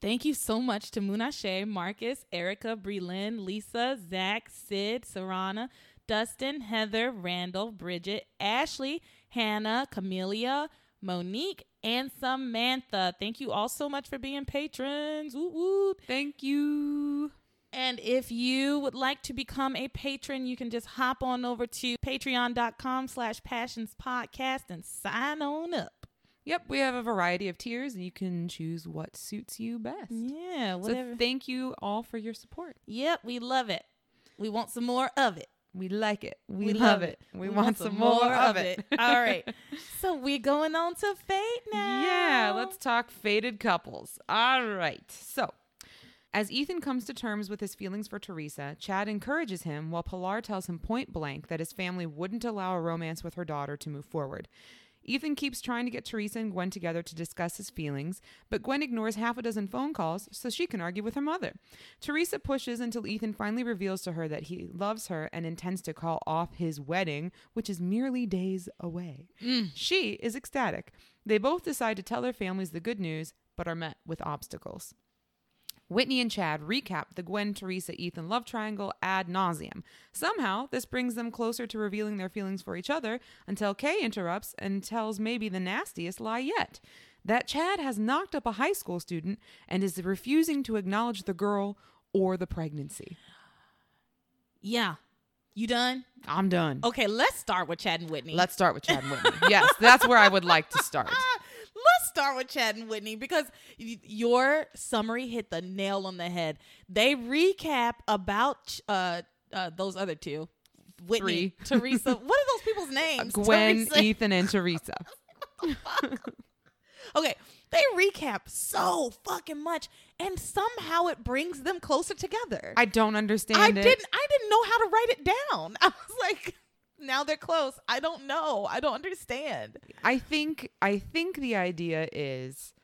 Thank you so much to Munashe, Marcus, Erica, Breland, Lisa, Zach, Sid, Sarana, Dustin, Heather, Randall, Bridget, Ashley, Hannah, Camelia, Monique, and Samantha. Thank you all so much for being patrons. Woo woo. Thank you. And if you would like to become a patron, you can just hop on over to patreon.com slash passions podcast and sign on up. Yep, we have a variety of tiers, and you can choose what suits you best. Yeah, whatever. So thank you all for your support. yep, we love it. We want some more of it. We like it. We, We love, love it. We, want, some more of it. All right. So we're going on to fate now. Yeah, let's talk fated couples. All right. So, as Ethan comes to terms with his feelings for Theresa, Chad encourages him while Pilar tells him point blank that his family wouldn't allow a romance with her daughter to move forward. Ethan keeps trying to get Theresa and Gwen together to discuss his feelings, but Gwen ignores half a dozen phone calls so she can argue with her mother. Theresa pushes until Ethan finally reveals to her that he loves her and intends to call off his wedding, which is merely days away. Mm. She is ecstatic. They both decide to tell their families the good news, but are met with obstacles. Whitney and Chad recap the Gwen, Theresa, Ethan love triangle ad nauseum. Somehow, this brings them closer to revealing their feelings for each other until Kay interrupts and tells maybe the nastiest lie yet that Chad has knocked up a high school student and is refusing to acknowledge the girl or the pregnancy. Yeah. You done? I'm done. Okay, let's start with Chad and Whitney. Let's start with Chad and Whitney. yes, that's where I would like to start. Let's start with Chad and Whitney because y- your summary hit the nail on the head. They recap about uh, uh those other two, Whitney, Theresa. What are those people's names? Gwen, Theresa- Ethan, and Theresa. Okay, they recap so fucking much, and somehow it brings them closer together. I don't understand I it. didn't. I didn't know how to write it down. I was like, now they're close. I don't know. I don't understand. I think I think the idea is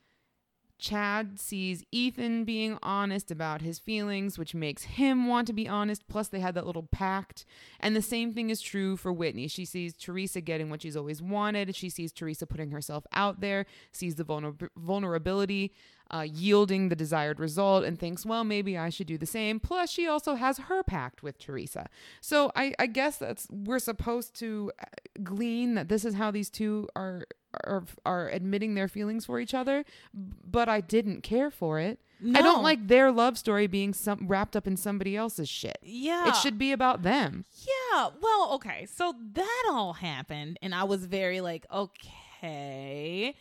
Chad sees Ethan being honest about his feelings, which makes him want to be honest. Plus, they had that little pact. And the same thing is true for Whitney. She sees Theresa getting what she's always wanted. She sees Theresa putting herself out there, sees the vulner- vulnerability, uh, yielding the desired result, and thinks, well, maybe I should do the same. Plus, she also has her pact with Theresa. So I, I guess that's we're supposed to uh, glean that this is how these two are are are admitting their feelings for each other, but I didn't care for it. I don't like their love story being some wrapped up in somebody else's shit. Yeah. It should be about them. Yeah. Well, okay. So that all happened, and I was very like, okay,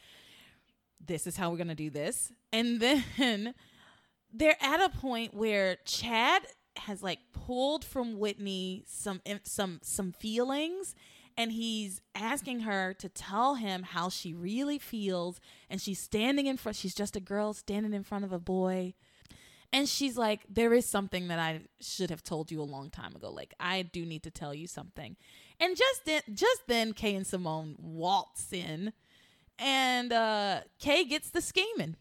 this is how we're gonna do this. And then they're at a point where Chad has like pulled from Whitney some some some feelings and he's asking her to tell him how she really feels and she's standing in front she's just a girl standing in front of a boy and she's like there is something that I should have told you a long time ago like I do need to tell you something and just then just then Kay and Simone waltz in and uh Kay gets the scheming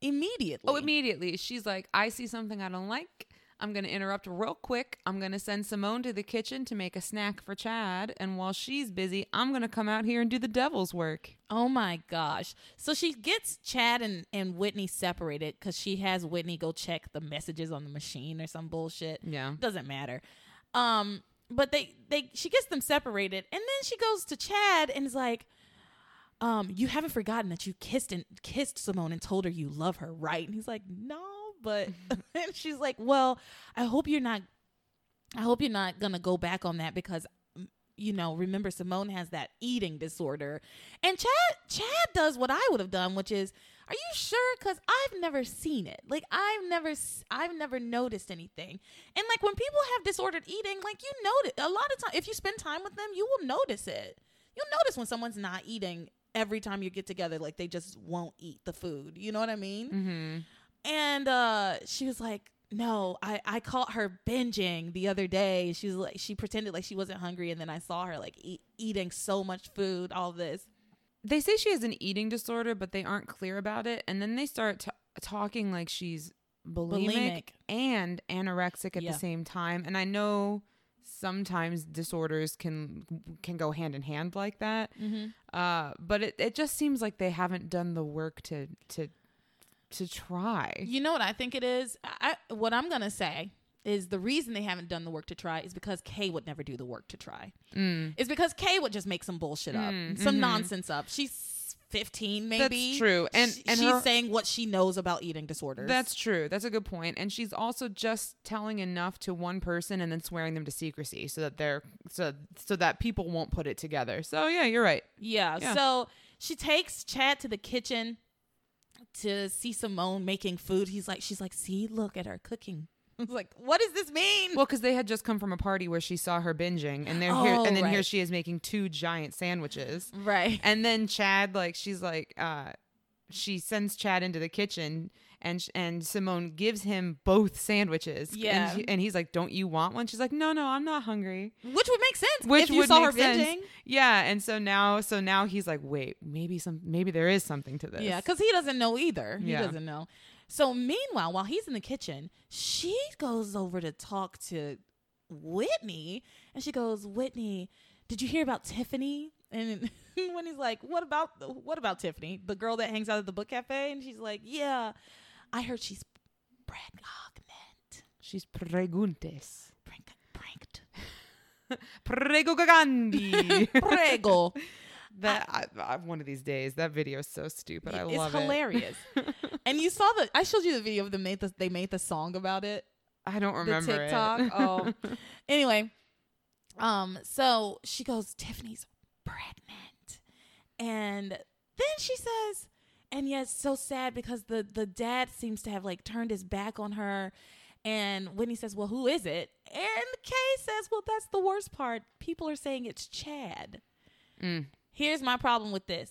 immediately Oh, immediately. She's like, I see something I don't like. I'm going to interrupt real quick. I'm going to send Simone to the kitchen to make a snack for Chad. And while she's busy, I'm going to come out here and do the devil's work. Oh my gosh. So she gets Chad and, and Whitney separated because she has Whitney go check the messages on the machine or some bullshit. Yeah. Doesn't matter. Um, but they they she gets them separated and then she goes to Chad and is like, um, you haven't forgotten that you kissed and kissed Simone and told her you love her, right? And he's like, No, but and she's like, Well, I hope you're not I hope you're not gonna go back on that because mm, you know, remember Simone has that eating disorder. And Chad Chad does what I would have done, which is, are you sure? Cuz I've never seen it. Like I've never I've never noticed anything. And like when people have disordered eating, like you notice a lot of time if you spend time with them, you will notice it. You'll notice when someone's not eating every time you get together like they just won't eat the food. You know what I mean? And uh she was like no i i caught her binging the other day she was like she pretended like she wasn't hungry and then i saw her like eat, eating so much food all this They say she has an eating disorder, but they aren't clear about it. And then they start t- talking like she's bulimic, Bulimic. and anorexic at Yeah. the same time. And I know sometimes disorders can can go hand in hand like that. mm-hmm. Uh, but it, it just seems like they haven't done the work to to to try. you know what i think it is I, what i'm gonna say is the reason they haven't done the work to try is because kay would never do the work to try Mm. it's because kay would just make some bullshit up Mm, some mhm. nonsense up she's 15 maybe That's true. And She- and she's her, saying what she knows about eating disorders that's true. That's a good point. And she's also just telling enough to one person and then swearing them to secrecy so that they're so so that people won't put it together. So yeah, you're right. Yeah, Yeah. So she takes Chad to the kitchen to see Simone making food. He's like, she's like, see, look at her cooking. I was like, what does this mean? Well, because they had just come from a party where she saw her binging, and they're here, Oh, and then here she is making two giant sandwiches. right. And then Chad, like, she's like, uh, she sends Chad into the kitchen, and and Simone gives him both sandwiches. Yeah. and, and he's like, "Don't you want one?" She's like, "No, no, I'm not hungry." Which would make sense Which if you saw her sense. binging. Yeah, and so now, so now he's like, "Wait, maybe some, maybe there is something to this." Yeah, because he doesn't know either. He Yeah. doesn't know. So meanwhile, while he's in the kitchen, she goes over to talk to Whitney, and she goes, "Whitney, did you hear about Tiffany?" And when he's like, "What about what about Tiffany, the girl that hangs out at the book cafe?" And she's like, "Yeah, I heard she's pregnant, she's preguntes. Prank, pranked, Prego Gandhi. prego." that I, I, one of these days, that video is so stupid. I love hilarious. It. It's hilarious. and you saw the I showed you the video of them made the they made the song about it. it. I don't remember the TikTok. it. Oh. anyway, um, so she goes, Tiffany's pregnant. And then she says, and yet so sad because the the dad seems to have like turned his back on her. And Whitney says, Well, who is it? And Kay says, Well, that's the worst part. People are saying it's Chad. Mm. Here's my problem with this.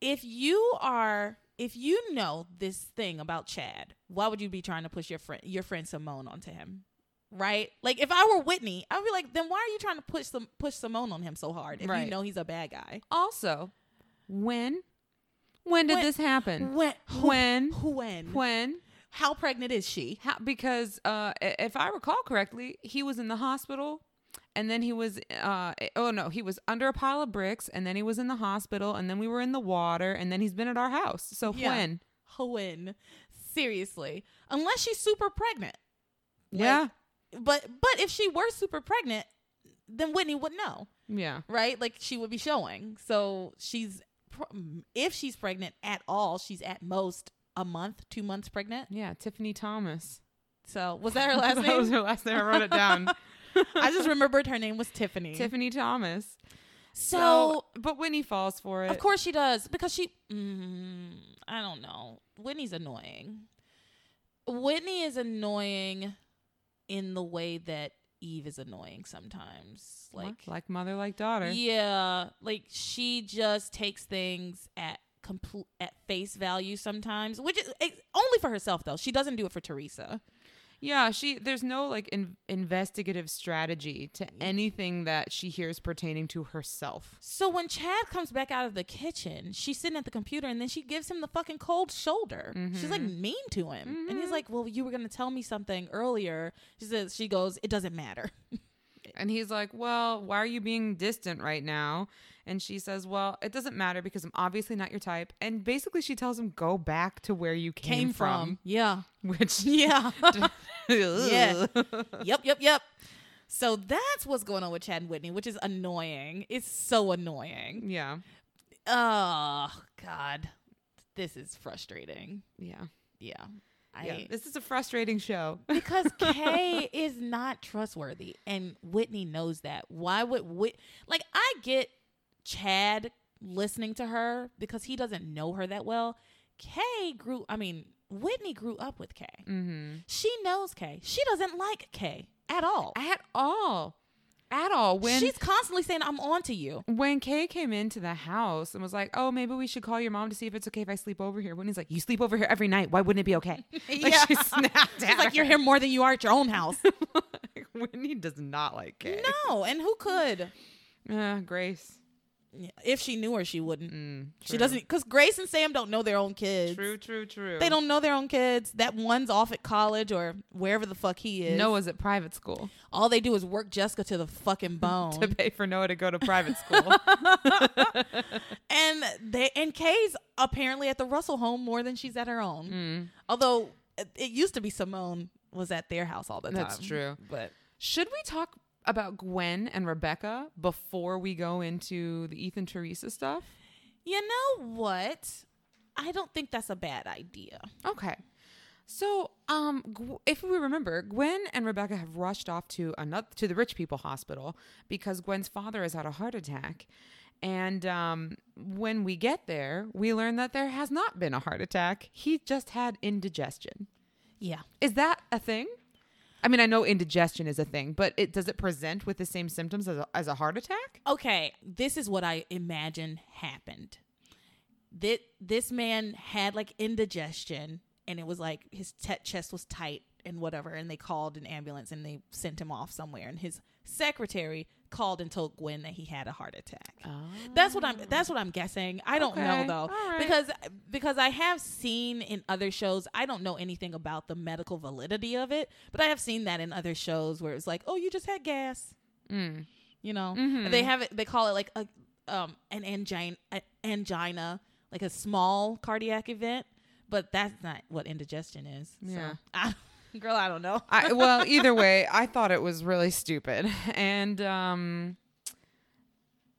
If you are if you know this thing about Chad, why would you be trying to push your friend your friend Simone onto him? Right? Like if I were Whitney, I'd be like, then why are you trying to push some push Simone on him so hard if Right. you know he's a bad guy? Also, when, when did When- this happen? When When? when When? how pregnant is she? How, because uh, if I recall correctly, he was in the hospital, and then he was uh, oh no, he was under a pile of bricks, and then he was in the hospital, and then we were in the water, and then he's been at our house. So Yeah. when? When? Seriously. Unless she's super pregnant. Like, yeah, But but if she were super pregnant, then Whitney would know. Yeah. right? Like she would be showing. So she's if she's pregnant at all, she's at most a month, two months pregnant. Yeah. Tiffany Thomas. So was that her last name? that was her last name. I wrote it down. I just remembered her name was Tiffany. Tiffany Thomas. So, but Whitney falls for it. of course she does because she. Mm, I don't know. Whitney's annoying. Whitney is annoying in the way that Eve is annoying sometimes. Like, Like mother, like daughter. Yeah, like she just takes things at complete at face value sometimes, which is only for herself though. She doesn't do it for Theresa. Yeah, she there's no like in, investigative strategy to anything that she hears pertaining to herself. So when Chad comes back out of the kitchen, she's sitting at the computer and then she gives him the fucking cold shoulder. She's like mm-hmm. mean to him. And he's mm-hmm. like, "Well, you were going to tell me something earlier." She says she goes, "It doesn't matter." And he's like, "Well, why are you being distant right now?" And she says, "Well, it doesn't matter because I'm obviously not your type." And basically she tells him, "Go back to where you came, from. Yeah. Which Yeah. yeah. yep, yep, yep. So that's what's going on with Chad and Whitney, which is annoying. It's so annoying. yeah. Oh God, this is frustrating. Yeah. Yeah, I Yeah. This is a frustrating show. because Kay is not trustworthy, and Whitney knows that. Why would Whit like I get Chad listening to her because he doesn't know her that well. Kay grew. I mean, Whitney grew up with Kay. mm-hmm. She knows Kay. She doesn't like Kay at all. At all. At all. When She's constantly saying, "I'm on to you." when Kay came into the house and was like, "Oh, maybe we should call your mom to see if it's okay if I sleep over here." Whitney's like, "You sleep over here every night. Why wouldn't it be okay?" Like Yeah. she snapped like, "You're here more than you are at your own house." her. Whitney does not like Kay. no, and who could? Uh, Grace. If she knew her, she wouldn't. Mm, She doesn't because Grace and Sam don't know their own kids. True, true, true. They don't know their own kids. That one's off at college or wherever the fuck he is. Noah's at private school All they do is work Jessica to the fucking bone to pay for Noah to go to private school. and they and Kay's apparently at the Russell home more than she's at her own. Mm. Although it, it used to be Simone was at their house all the time. That's true. But Should we talk about Gwen and Rebecca before we go into the Ethan Theresa stuff? you know what? I don't think that's a bad idea. Okay. So, um, if we remember, Gwen and Rebecca have rushed off to another to the rich people hospital because Gwen's father has had a heart attack. And um, when we get there, we learn that there has not been a heart attack. He just had indigestion. Yeah. Is that a thing? I mean, I know indigestion is a thing, but it does it present with the same symptoms as a, as a heart attack? okay, this is what I imagine happened. That this man had like indigestion, and it was like his te- chest was tight and whatever, and they called an ambulance and they sent him off somewhere, and his secretary called and told Gwen that he had a heart attack. That's what I'm. That's what I'm guessing. I don't know though, right. because because I have seen in other shows. I don't know anything about the medical validity of it, but I have seen that in other shows where it's like, oh, you just had gas. Mm. You know, Mhm. they have it. They call it like a um an angina, a angina, like a small cardiac event. But that's not what indigestion is. Yeah. So, I, girl, I don't know. I, well, either way, I thought it was really stupid. And um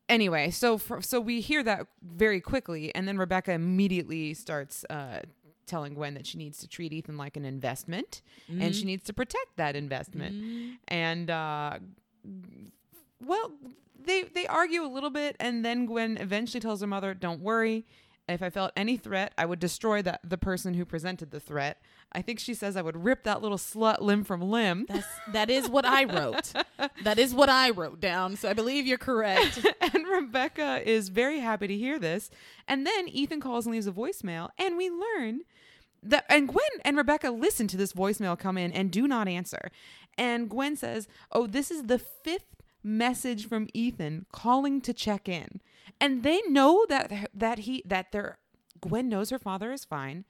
anyway, so for, so we hear that very quickly and then Rebecca immediately starts uh telling Gwen that she needs to treat Ethan like an investment and she needs to protect that investment. And uh well, they they argue a little bit and then Gwen eventually tells her mother, "Don't worry. If I felt any threat, I would destroy that the person who presented the threat. I think she says I would rip that little slut limb from limb." That's that is what I wrote. that is what I wrote down. So I believe you're correct. and Rebecca is very happy to hear this. And then Ethan calls and leaves a voicemail, and we learn that and Gwen and Rebecca listen to this voicemail come in and do not answer. And Gwen says, "Oh, this is the fifth message from Ethan calling to check in." And they know that that he that their Gwen knows her father is fine.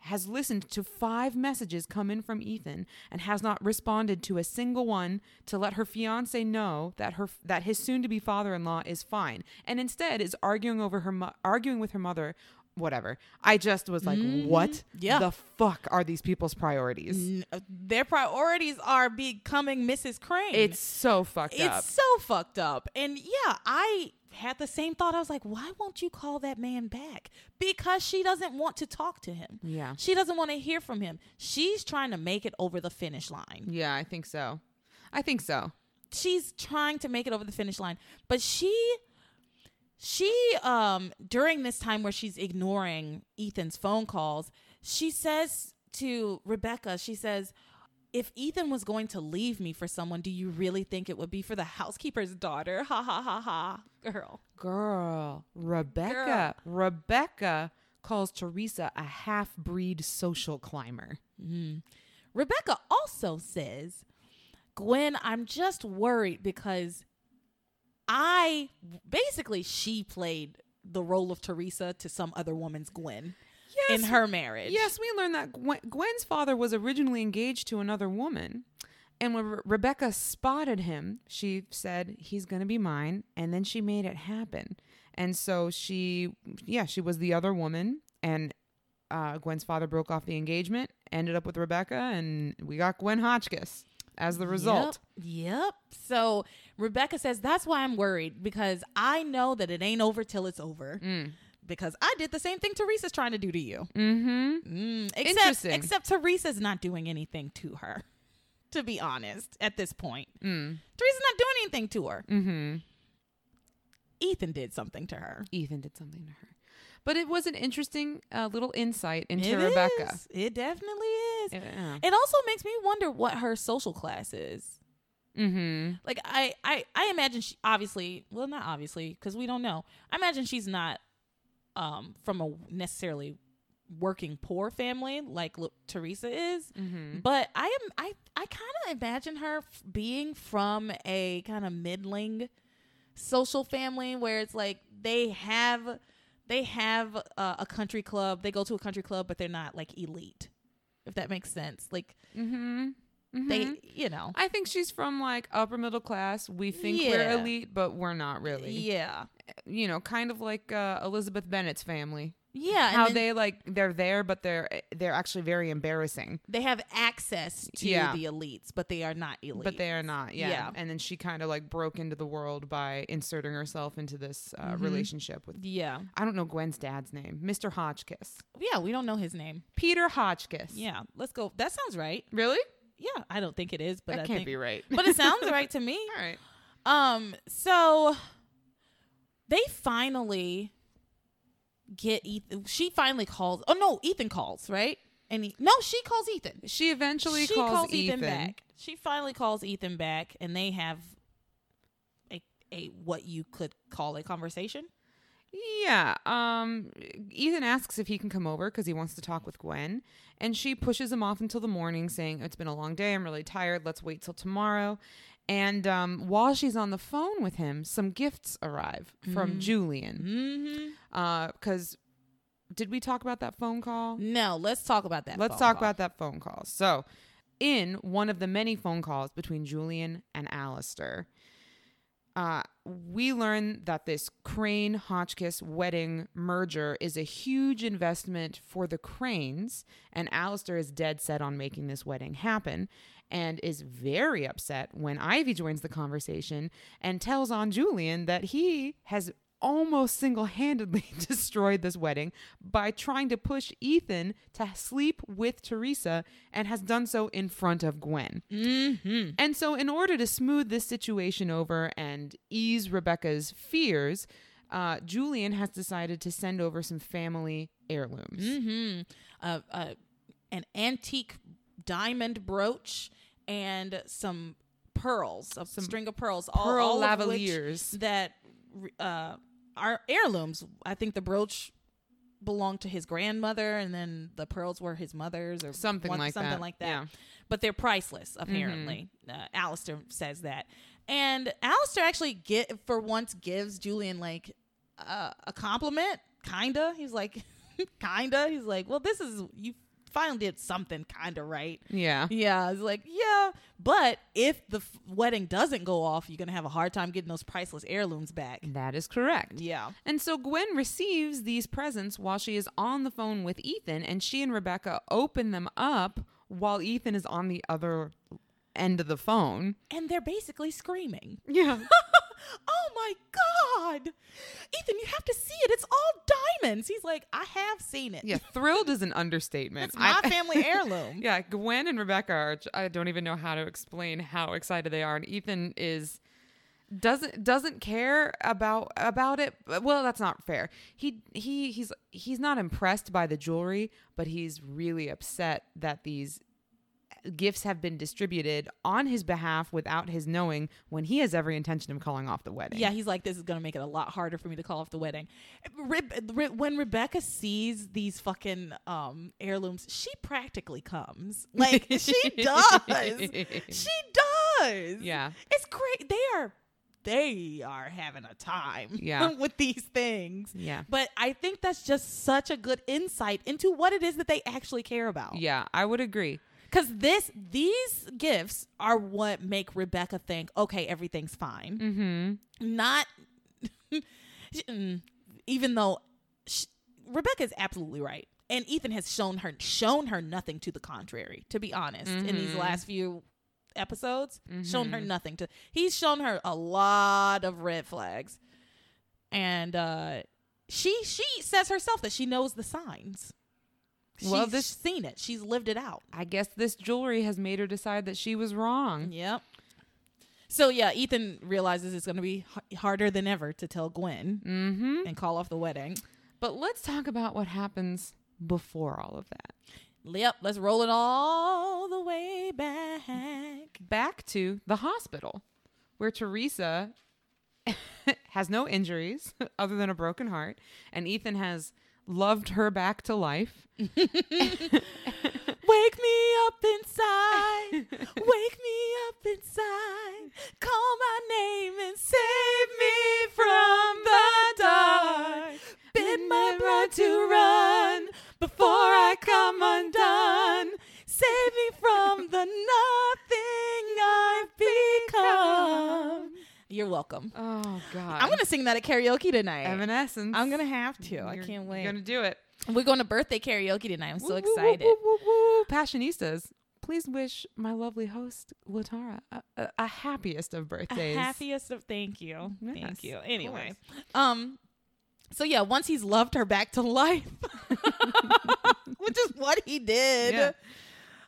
has listened to five messages come in from Ethan and has not responded to a single one to let her fiance know that her that his soon-to-be father-in-law is fine, and instead is arguing over her arguing with her mother. Whatever. I just was like, what Mm-hmm. Yeah. the fuck are these people's priorities? N- uh, their priorities are becoming Mrs. Crane. It's so fucked it's up. It's so fucked up. And yeah, I had the same thought. I was like, why won't you call that man back? Because she doesn't want to talk to him. Yeah. She doesn't want to hear from him. She's trying to make it over the finish line. Yeah, I think so. I think so. She's trying to make it over the finish line. But she she um during this time where she's ignoring Ethan's phone calls, she says to Rebecca, she says, if Ethan was going to leave me for someone, do you really think it would be for the housekeeper's daughter? Ha ha ha ha. Girl. Girl, Rebecca. Rebecca calls Theresa a half breed social climber. Rebecca also says, Gwen, I'm just worried because I basically she played the role of Theresa to some other woman's Gwen in her marriage. Yes, we learned that Gwen, Gwen's father was originally engaged to another woman. And when Re- Rebecca spotted him, she said, He's going to be mine. And then she made it happen. And so she, yeah, she was the other woman. And uh, Gwen's father broke off the engagement, ended up with Rebecca, and we got Gwen Hotchkiss as the result. Yep. yep. So Rebecca says that's why I'm worried because I know that it ain't over till it's over. Mm. Because I did the same thing Theresa's trying to do to you. Mm-hmm. Mm, except, Interesting. except Theresa's not doing anything to her. To be honest, at this point, Mm. Theresa's not doing anything to her. Mm-hmm. Ethan did something to her. Ethan did something to her. But it was an interesting uh, little insight into It Rebecca. is. It definitely is. Yeah. It also makes me wonder what her social class is. Mm-hmm. Like I, I, I imagine she obviously, well, not obviously, because we don't know. I imagine she's not um, from a necessarily working poor family like Lu- Theresa is. Mm-hmm. But I am, I, I kind of imagine her f- being from a kind of middling social family where it's like they have, they have uh, a country club. They go to a country club, but they're not like elite. If that makes sense, like Mm-hmm. they, you know, I think she's from like upper middle class. We think Yeah. we're elite, but we're not really. yeah, You know, kind of like uh, Elizabeth Bennet's family. Yeah. How then- they like they're there, but they're they're actually very embarrassing. they have access to Yeah. the elites, but they are not elite. But they are not. Yeah. Yeah. And then she kind of like broke into the world by inserting herself into this uh, Mhm. relationship with. Yeah, I don't know Gwen's dad's name, Mr. Hotchkiss. yeah. We don't know his name. Peter Hotchkiss. Yeah, let's go. That sounds right. Really? Yeah, I don't think it is, but that I can't think, be right. but it sounds right to me. All right. Um, so they finally get Ethan. She finally calls. Oh no, Ethan calls right, and he, no, she calls Ethan. She eventually she calls, Ethan, back. She finally calls Ethan back, and they have a a what you could call a conversation. Yeah. Um Ethan asks if he can come over cuz he wants to talk with Gwen, and she pushes him off until the morning saying it's been a long day, I'm really tired, let's wait till tomorrow. And um, while she's on the phone with him, some gifts arrive from Julian. Mm-hmm. Uh, did we talk about that phone call? No, let's talk about that. Let's talk call. about that phone call. So, in one of the many phone calls between Julian and Alistair, uh, we learn that this Crane Hotchkiss wedding merger is a huge investment for the Cranes, and Alistair is dead set on making this wedding happen. And is very upset when Ivy joins the conversation and tells on Julian that he has almost single handedly destroyed this wedding by trying to push Ethan to sleep with Theresa and has done so in front of Gwen. Mm-hmm. And so, in order to smooth this situation over and ease Rebecca's fears, uh, Julian has decided to send over some family heirlooms. Mm-hmm. Uh, uh, an antique diamond brooch and some pearls, a Some string of pearls, all, Pearl all of which lavaliers. that uh, are heirlooms. I think the brooch belonged to his grandmother, and then the pearls were his mother's, or Something one- like something that. like that. Yeah. But they're priceless, apparently. Uh, Alistair says that, and Alistair actually get for once gives Julian like uh, a compliment, kinda. He's like, kinda. He's like, well, this is you. Finally did something kind of right. Yeah. Yeah, it's like, yeah, but if the f- wedding doesn't go off, you're going to have a hard time getting those priceless heirlooms back. That is correct. Yeah. And so Gwen receives these presents while she is on the phone with Ethan, and she and Rebecca open them up while Ethan is on the other end of the phone. And they're basically screaming. Yeah. oh my God. Ethan, you have to see it. It's all diamonds. He's like, I have seen it. Yeah. Thrilled is an understatement. It's my I- family heirloom. yeah. Gwen and Rebecca are, I don't even know how to explain how excited they are. And Ethan is. doesn't doesn't care about about it well that's not fair he he he's he's not impressed by the jewelry but he's really upset that these gifts have been distributed on his behalf without his knowing when he has every intention of calling off the wedding Yeah, he's like, this is gonna make it a lot harder for me to call off the wedding. Re- when Rebecca sees these fucking um, heirlooms, she practically comes. Like she does. she does. yeah it's great. They are, they are having a time. Yeah. with these things. yeah But I think that's just such a good insight into what it is that they actually care about. yeah i would agree Because this, these gifts are what make Rebecca think, okay, everything's fine. mm-hmm Not, even though sh Rebecca is absolutely right, and Ethan has shown her shown her nothing to the contrary. To be honest, in these Mhm. last few episodes, shown her Mhm. nothing to. He's shown her a lot of red flags, and uh she she says herself that she knows the signs. Well, She's this- seen it. She's lived it out. i guess this jewelry has made her decide that she was wrong Yep. So yeah, Ethan realizes it's going to be h- harder than ever to tell Gwen mm-hmm and call off the wedding. but let's talk about what happens before all of that Yep, let's roll it all the way back. back to the hospital where Theresa has no injuries other than a broken heart and Ethan has loved her back to life. Wake me up inside. Wake me up inside. Call my name and save me from the dark. Bid my blood to run before I come undone. Save me from the nothing I've become. You're welcome. Oh God. I'm gonna sing that at karaoke tonight. Evanescence. I'm gonna have to. I You're- can't wait. You're gonna do it. We're going to birthday karaoke tonight. I'm so Woo, woo, excited. woo, woo. Passionistas, please wish my lovely host Latara a, a, a happiest of birthdays. A happiest of thank you. Yes, thank you. Anyway. Um so yeah, once he's loved her back to life, which is what he did. Yeah.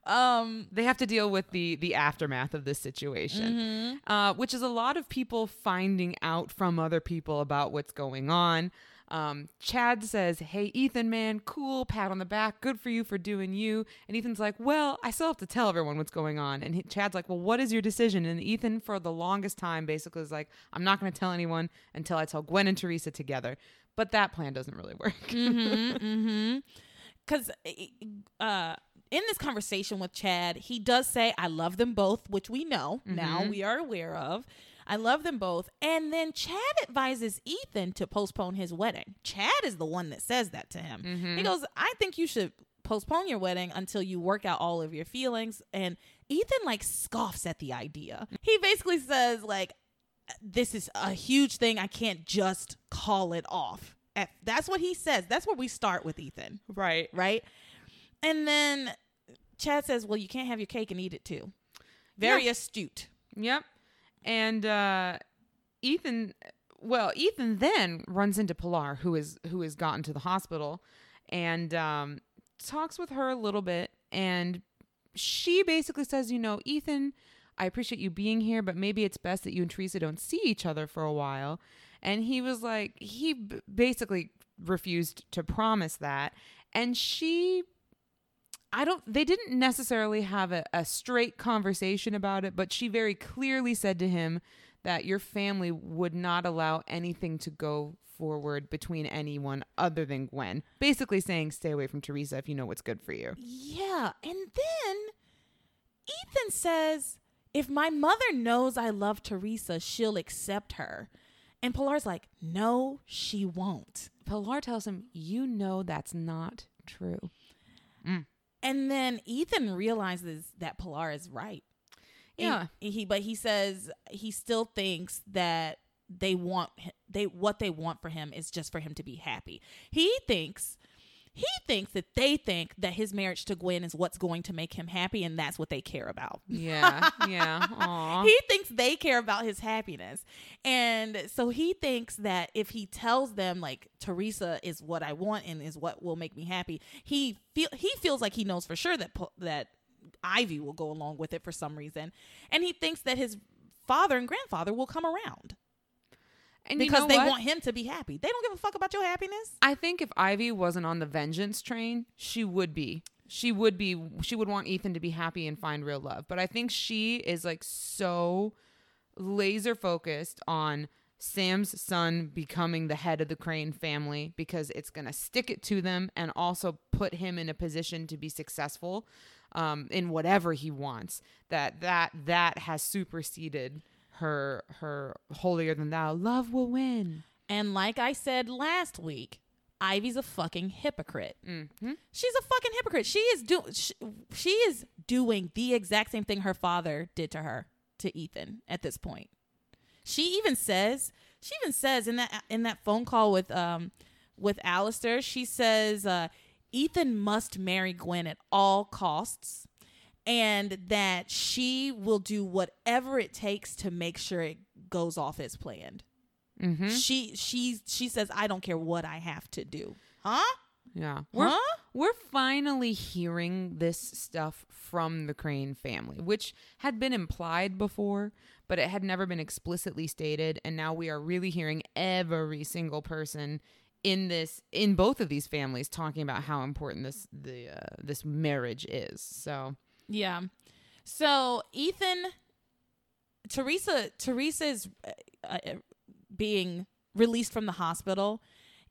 Um They have to deal with the the aftermath of this situation. mhm. uh, which is a lot of people finding out from other people about what's going on. Um, Chad says, Hey, Ethan, man, cool, pat on the back, good for you for doing you. And Ethan's like, Well, I still have to tell everyone what's going on. And he, Chad's like, Well, what is your decision? And Ethan, for the longest time, basically is like, I'm not going to tell anyone until I tell Gwen and Theresa together. But that plan doesn't really work. Mhm. Mhm. Cuz uh in this conversation with Chad, he does say I love them both, which we know now, Mhm. we are aware of. I love them both. And then Chad advises Ethan to postpone his wedding. Chad is the one that says that to him. Mhm. He goes, I think you should postpone your wedding until you work out all of your feelings. And Ethan like scoffs at the idea. He basically says, like, this is a huge thing. I can't just call it off. That's what he says. That's where we start with Ethan, right. right? And then Chad says, Well, you can't have your cake and eat it too. Very astute. Yep. And uh Ethan well, Ethan then runs into Pilar who is who has gotten to the hospital and um talks with her a little bit and she basically says, you know, Ethan, I appreciate you being here, but maybe it's best that you and Theresa don't see each other for a while. And he was like, he b- basically refused to promise that. And she I don't they didn't necessarily have a, a straight conversation about it, but she very clearly said to him that your family would not allow anything to go forward between anyone other than Gwen. Basically saying stay away from Theresa if you know what's good for you. Yeah. And then Ethan says, if my mother knows I love Theresa, she'll accept her. And Pilar's like, no, she won't. Pilar tells him, "You know that's not true." Mm. And then Ethan realizes that Pilar is right. Yeah. He, he but he says he still thinks that they want they what they want for him is just for him to be happy. He thinks he thinks that they think that his marriage to Gwen is what's going to make him happy and that's what they care about. Yeah. Yeah. Aw. He thinks they care about his happiness. And so he thinks that if he tells them like Theresa is what I want and is what will make me happy, he feel he feels like he knows for sure that that Ivy will go along with it for some reason. And he thinks that his father and grandfather will come around and you because know they what? want him to be happy. They don't give a fuck about your happiness. I think if Ivy wasn't on the vengeance train, she would be. She would be. She would want Ethan to be happy and find real love. But I think she is like so laser focused on Sam's son becoming the head of the Crane family because it's going to stick it to them and also put him in a position to be successful um, in whatever he wants. That that that has superseded her her holier than thou. Love will win. And like I said last week, Ivy's a fucking hypocrite. Mm-hmm. She's a fucking hypocrite. She is do she, she is doing the exact same thing her father did to her to Ethan at this point. She even says she even says in that in that phone call with um with Alistair, she says uh Ethan must marry Gwen at all costs and that she will do whatever it takes to make sure it goes off as planned. Mm-hmm. She she she says I don't care what I have to do. Huh? Yeah. We're Huh? we're finally hearing this stuff from the Crane family, which had been implied before, but it had never been explicitly stated, and now we are really hearing every single person in this in both of these families talking about how important this the uh, this marriage is. So, Yeah. So Ethan, Theresa, Theresa is uh, uh, being released from the hospital.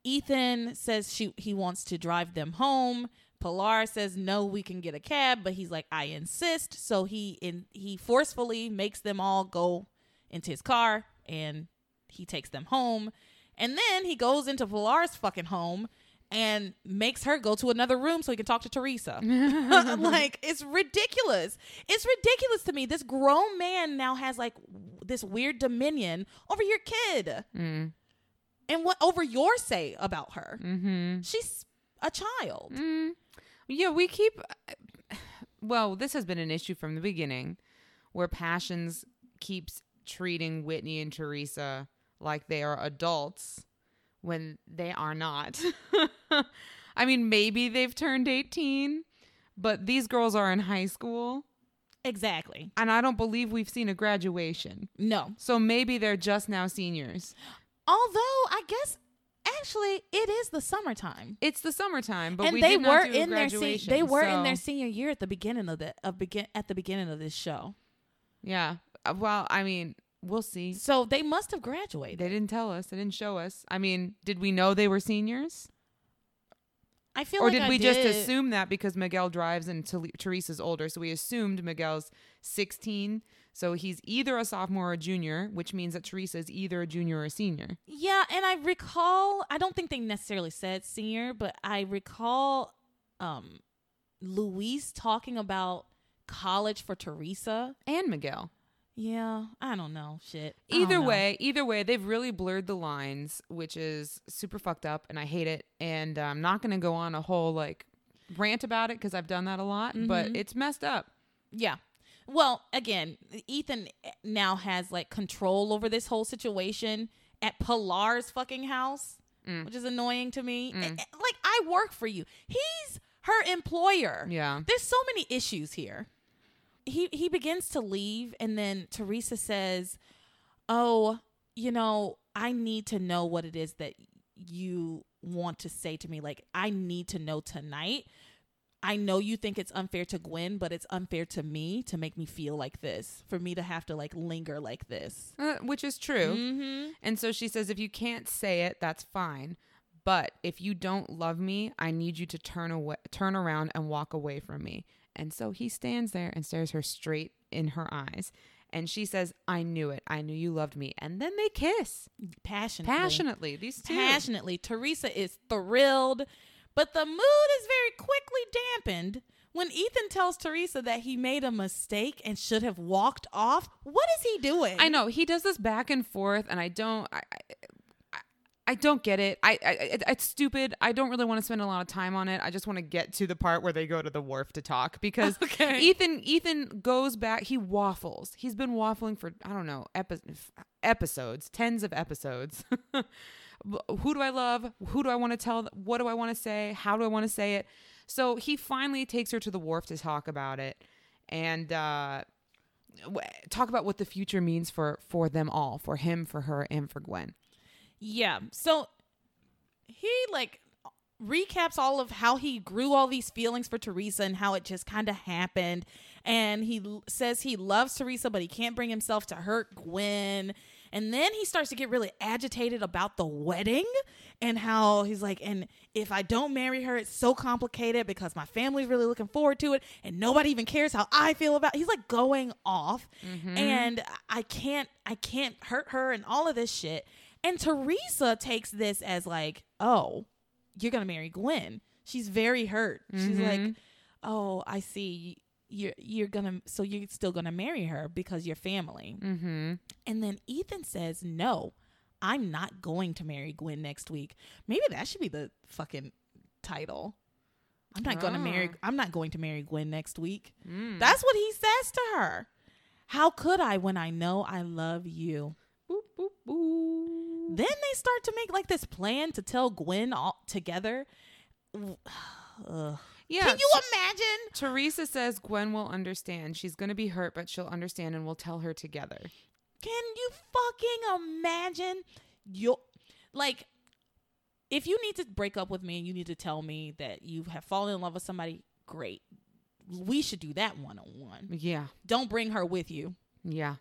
Ethan says she he wants to drive them home. Pilar says no, we can get a cab, but he's like I insist. So he in he forcefully makes them all go into his car and he takes them home. And then he goes into Pilar's fucking home and makes her go to another room so he can talk to Theresa. like it's ridiculous. It's ridiculous to me. This grown man now has like this weird dominion over your kid. mm, And what over your say about her. mm-hmm. She's a child. Mm. Yeah, we keep. Well, this has been an issue from the beginning, where Passions keeps treating Whitney and Theresa like they are adults when they are not. I mean, maybe they've turned 18, but these girls are in high school, Exactly. and I don't believe we've seen a graduation. No. So maybe they're just now seniors. Although I guess actually it is the summertime. It's the summertime, but and we they did not were do in their se- they were in their senior year at the beginning of the of begin at the beginning of this show. Yeah. Uh, Well, I mean, we'll see. So they must have graduated. They didn't tell us. They didn't show us. I mean, did we know they were seniors? I feel Or like did I we just assume that because Miguel drives and Theresa's older? So we assumed Miguel's 16. So he's either a sophomore or a junior, which means that Theresa is either a junior or a senior. Yeah, and I recall I don't think they necessarily said senior, but I recall um Luis talking about college for Theresa. And Miguel. Yeah, I don't know. Shit. Either know. way, either way, they've really blurred the lines, which is super fucked up, and I hate it. And I'm not going to go on a whole like rant about it because I've done that a lot, but Mhm. it's messed up. Yeah. Well, again, Ethan now has like control over this whole situation at Pilar's fucking house, Mm. which is annoying to me. Mm. Eh, eh, Like I work for you. He's her employer. Yeah. There's so many issues here. He he begins to leave and then Theresa says, "Oh, you know, I need to know what it is that you want to say to me. Like I need to know tonight. I know you think it's unfair to Gwen, but it's unfair to me to make me feel like this, for me to have to like linger like this." Uh, which is true. Mhm. And so she says, if you can't say it, that's fine. But if you don't love me, I need you to turn away, turn around and walk away from me. And so he stands there and stares her straight in her eyes. And she says, I knew it. I knew you loved me. And then they kiss Passionately. passionately. These two. passionately. Theresa is thrilled, but the mood is very quickly dampened when Ethan tells Theresa that he made a mistake and should have walked off, what is he doing? I know he does this back and forth, and I don't. I, I, don't get it. I, I it, it's stupid. I don't really want to spend a lot of time on it. I just want to get to the part where they go to the wharf to talk because Okay. Ethan Ethan goes back. He waffles. He's been waffling for I don't know epi- episodes, tens of episodes. Who do I love? Who do I want to tell? What do I want to say? How do I want to say it? So he finally takes her to the wharf to talk about it and uh, w- talk about what the future means for for them all, for him, for her, and for Gwen. Yeah. So he like recaps all of how he grew all these feelings for Theresa and how it just kind of happened. And he l- says he loves Theresa, but he can't bring himself to hurt Gwen. And then he starts to get really agitated about the wedding and how he's like, and if I don't marry her, it's so complicated because my family's really looking forward to it and nobody even cares how I feel about It. He's like going off mm-hmm. and I can't I can't hurt her and all of this shit. And Theresa takes this as like, oh, you're gonna marry Gwen. She's very hurt. She's like, oh, I see. You're you're gonna so you're still gonna marry her because you're family. Mm-hmm. And then Ethan says, no, I'm not going to marry Gwen next week. Maybe that should be the fucking title. I'm not gonna marry. Ah. I'm not going to marry Gwen next week. Mm. That's what he says to her. How could I when I know I love you? Boop, boop, boop. Then they start to make like this plan to tell Gwen all together. Ugh. Yeah. Can you imagine? Theresa says Gwen will understand. She's going to be hurt, but she'll understand and we'll tell her together. Can you fucking imagine? You like if you need to break up with me and you need to tell me that you have fallen in love with somebody, great. We should do that one on one. Yeah. Don't bring her with you. Yeah.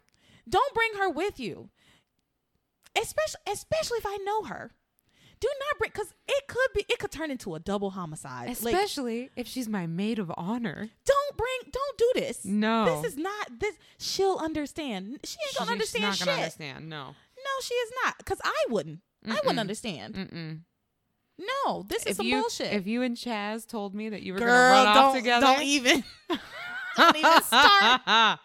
Don't bring her with you. Especially especially if I know her. Do not bring cuz it could be it could turn into a double homicide. Like, Especially if she's my maid of honor. don't bring don't do this. No. This is not this she'll understand. She ain't gonna She- understand she's not shit. going to understand. No. No, she is not. Cause I wouldn't. I wouldn't understand. Mm-mm. No, this is If some you bullshit. if you and Chaz told me that you were going to run off together, don't even don't even start.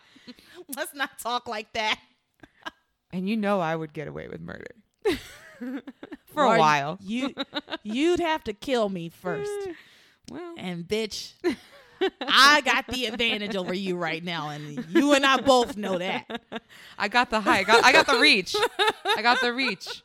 Let's not talk like that. And you know I would get away with murder for Or a while. You you'd have to kill me first. Eh, well, And bitch, I got the advantage over you right now, and you and I both know that. I got the high. I got, I got the reach. I got the reach.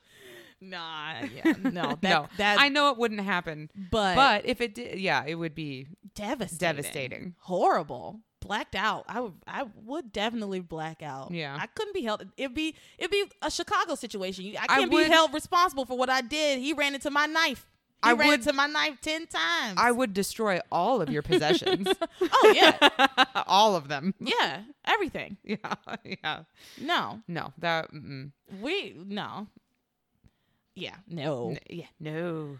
Nah, yeah, no, that no, that I know it wouldn't happen, but, but if it did, yeah, it would be devastating, devastating. horrible, blacked out. I would, I would definitely black out. Yeah. I couldn't be held. It'd be, it'd be a Chicago situation. I I can't would- be held responsible for what I did. He ran into my knife. He I ran would- into my knife ten times. I would destroy all of your possessions, oh yeah, all of them. yeah, everything. Yeah, yeah. No, No, that. Mm-mm. we no. Yeah, no. N- yeah, no.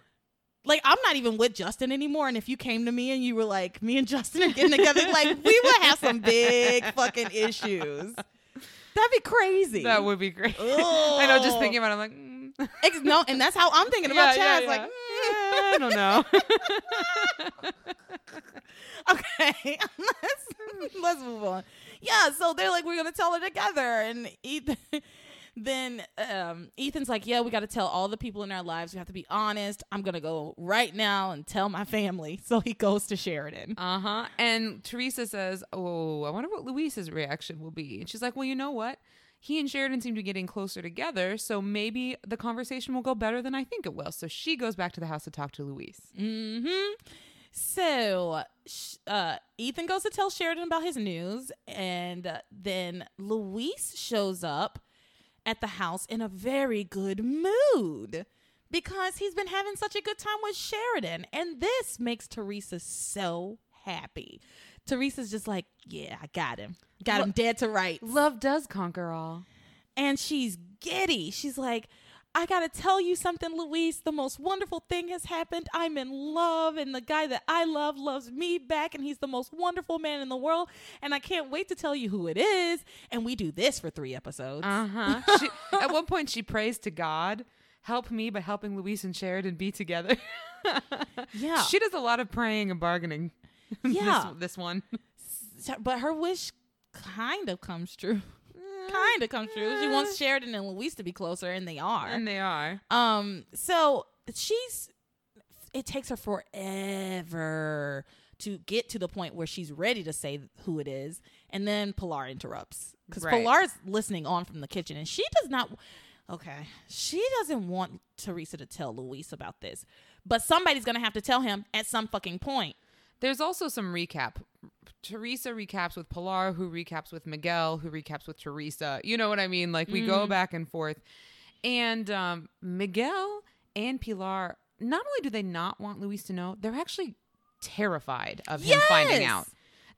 Like I'm not even with Justin anymore. And if you came to me and you were like, me and Justin are getting together, like we would have some big fucking issues. That'd be crazy. That would be great. I know. Just thinking about, it, I'm like, mm. Ex- no, and that's how I'm thinking about Yeah, Chaz. yeah, Like, mm, I don't know. okay, let's let's move on. Yeah, so they're like, we're gonna tell her together, and Ethan. Then um, Ethan's like, yeah, we got to tell all the people in our lives. We have to be honest. I'm gonna go right now and tell my family. So he goes to Sheridan. Uh huh. And Theresa says, "Oh, I wonder what Luis's reaction will be." And she's like, "Well, you know what? He and Sheridan seem to be getting closer together, so maybe the conversation will go better than I think it will." So she goes back to the house to talk to Luis. Mm-hmm. So uh, Ethan goes to tell Sheridan about his news, and uh, then Luis shows up at the house in a very good mood because he's been having such a good time with Sheridan, and this makes Theresa so happy. Theresa's just like, "Yeah, I got him, got him dead to rights." Love does conquer all. and she's giddy. She's like, I gotta tell you something, Luis. The most wonderful thing has happened. I'm in love, and the guy that I love loves me back, and he's the most wonderful man in the world. And I can't wait to tell you who it is. And we do this for three episodes. Uh huh. at one point, she prays to God, "Help me by helping Luis and Sheridan be together." yeah. She does a lot of praying and bargaining. Yeah. this, this one. But her wish kind of comes true. Kind of comes true. She wants Sheridan and Luis to be closer, and they are. and they are. Um, so she's it takes her forever to get to the point where she's ready to say who it is, and then Pilar interrupts because Right. Pilar's listening on from the kitchen, and she does not. Okay, she doesn't want Theresa to tell Luis about this, but somebody's gonna have to tell him at some fucking point. There's also some recap. Theresa recaps with Pilar, who recaps with Miguel, who recaps with Theresa. You know what I mean? Like we go back and forth. And um, Miguel and Pilar, not only do they not want Luis to know, they're actually terrified of him finding out.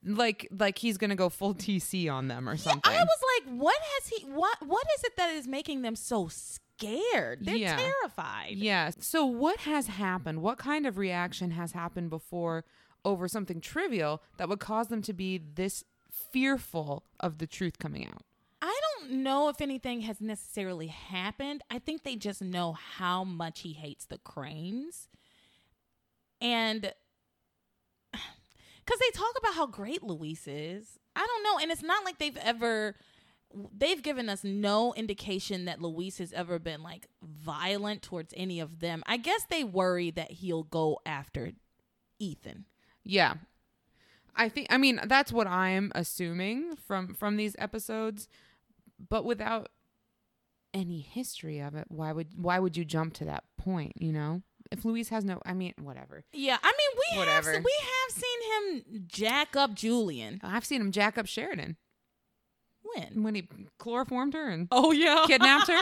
Like like he's gonna go full TC on them or something. Yeah, I was like, what has he? What what is it that is making them so scared? They're Yeah. terrified. Yeah. So what has happened? What kind of reaction has happened before over something trivial that would cause them to be this fearful of the truth coming out? I don't know if anything has necessarily happened. I think they just know how much he hates the cranes. And because they talk about how great Luis is. I don't know. And it's not like they've ever, they've given us no indication that Luis has ever been like violent towards any of them. I guess they worry that he'll go after Ethan. Yeah. I think I mean that's what I'm assuming from from these episodes, but without any history of it, why would why would you jump to that point, you know? If Luis has no I mean, whatever. Yeah, I mean we Whatever. have we have seen him jack up Julian. I've seen him jack up Sheridan When? when he chloroformed her and Oh yeah, kidnapped her.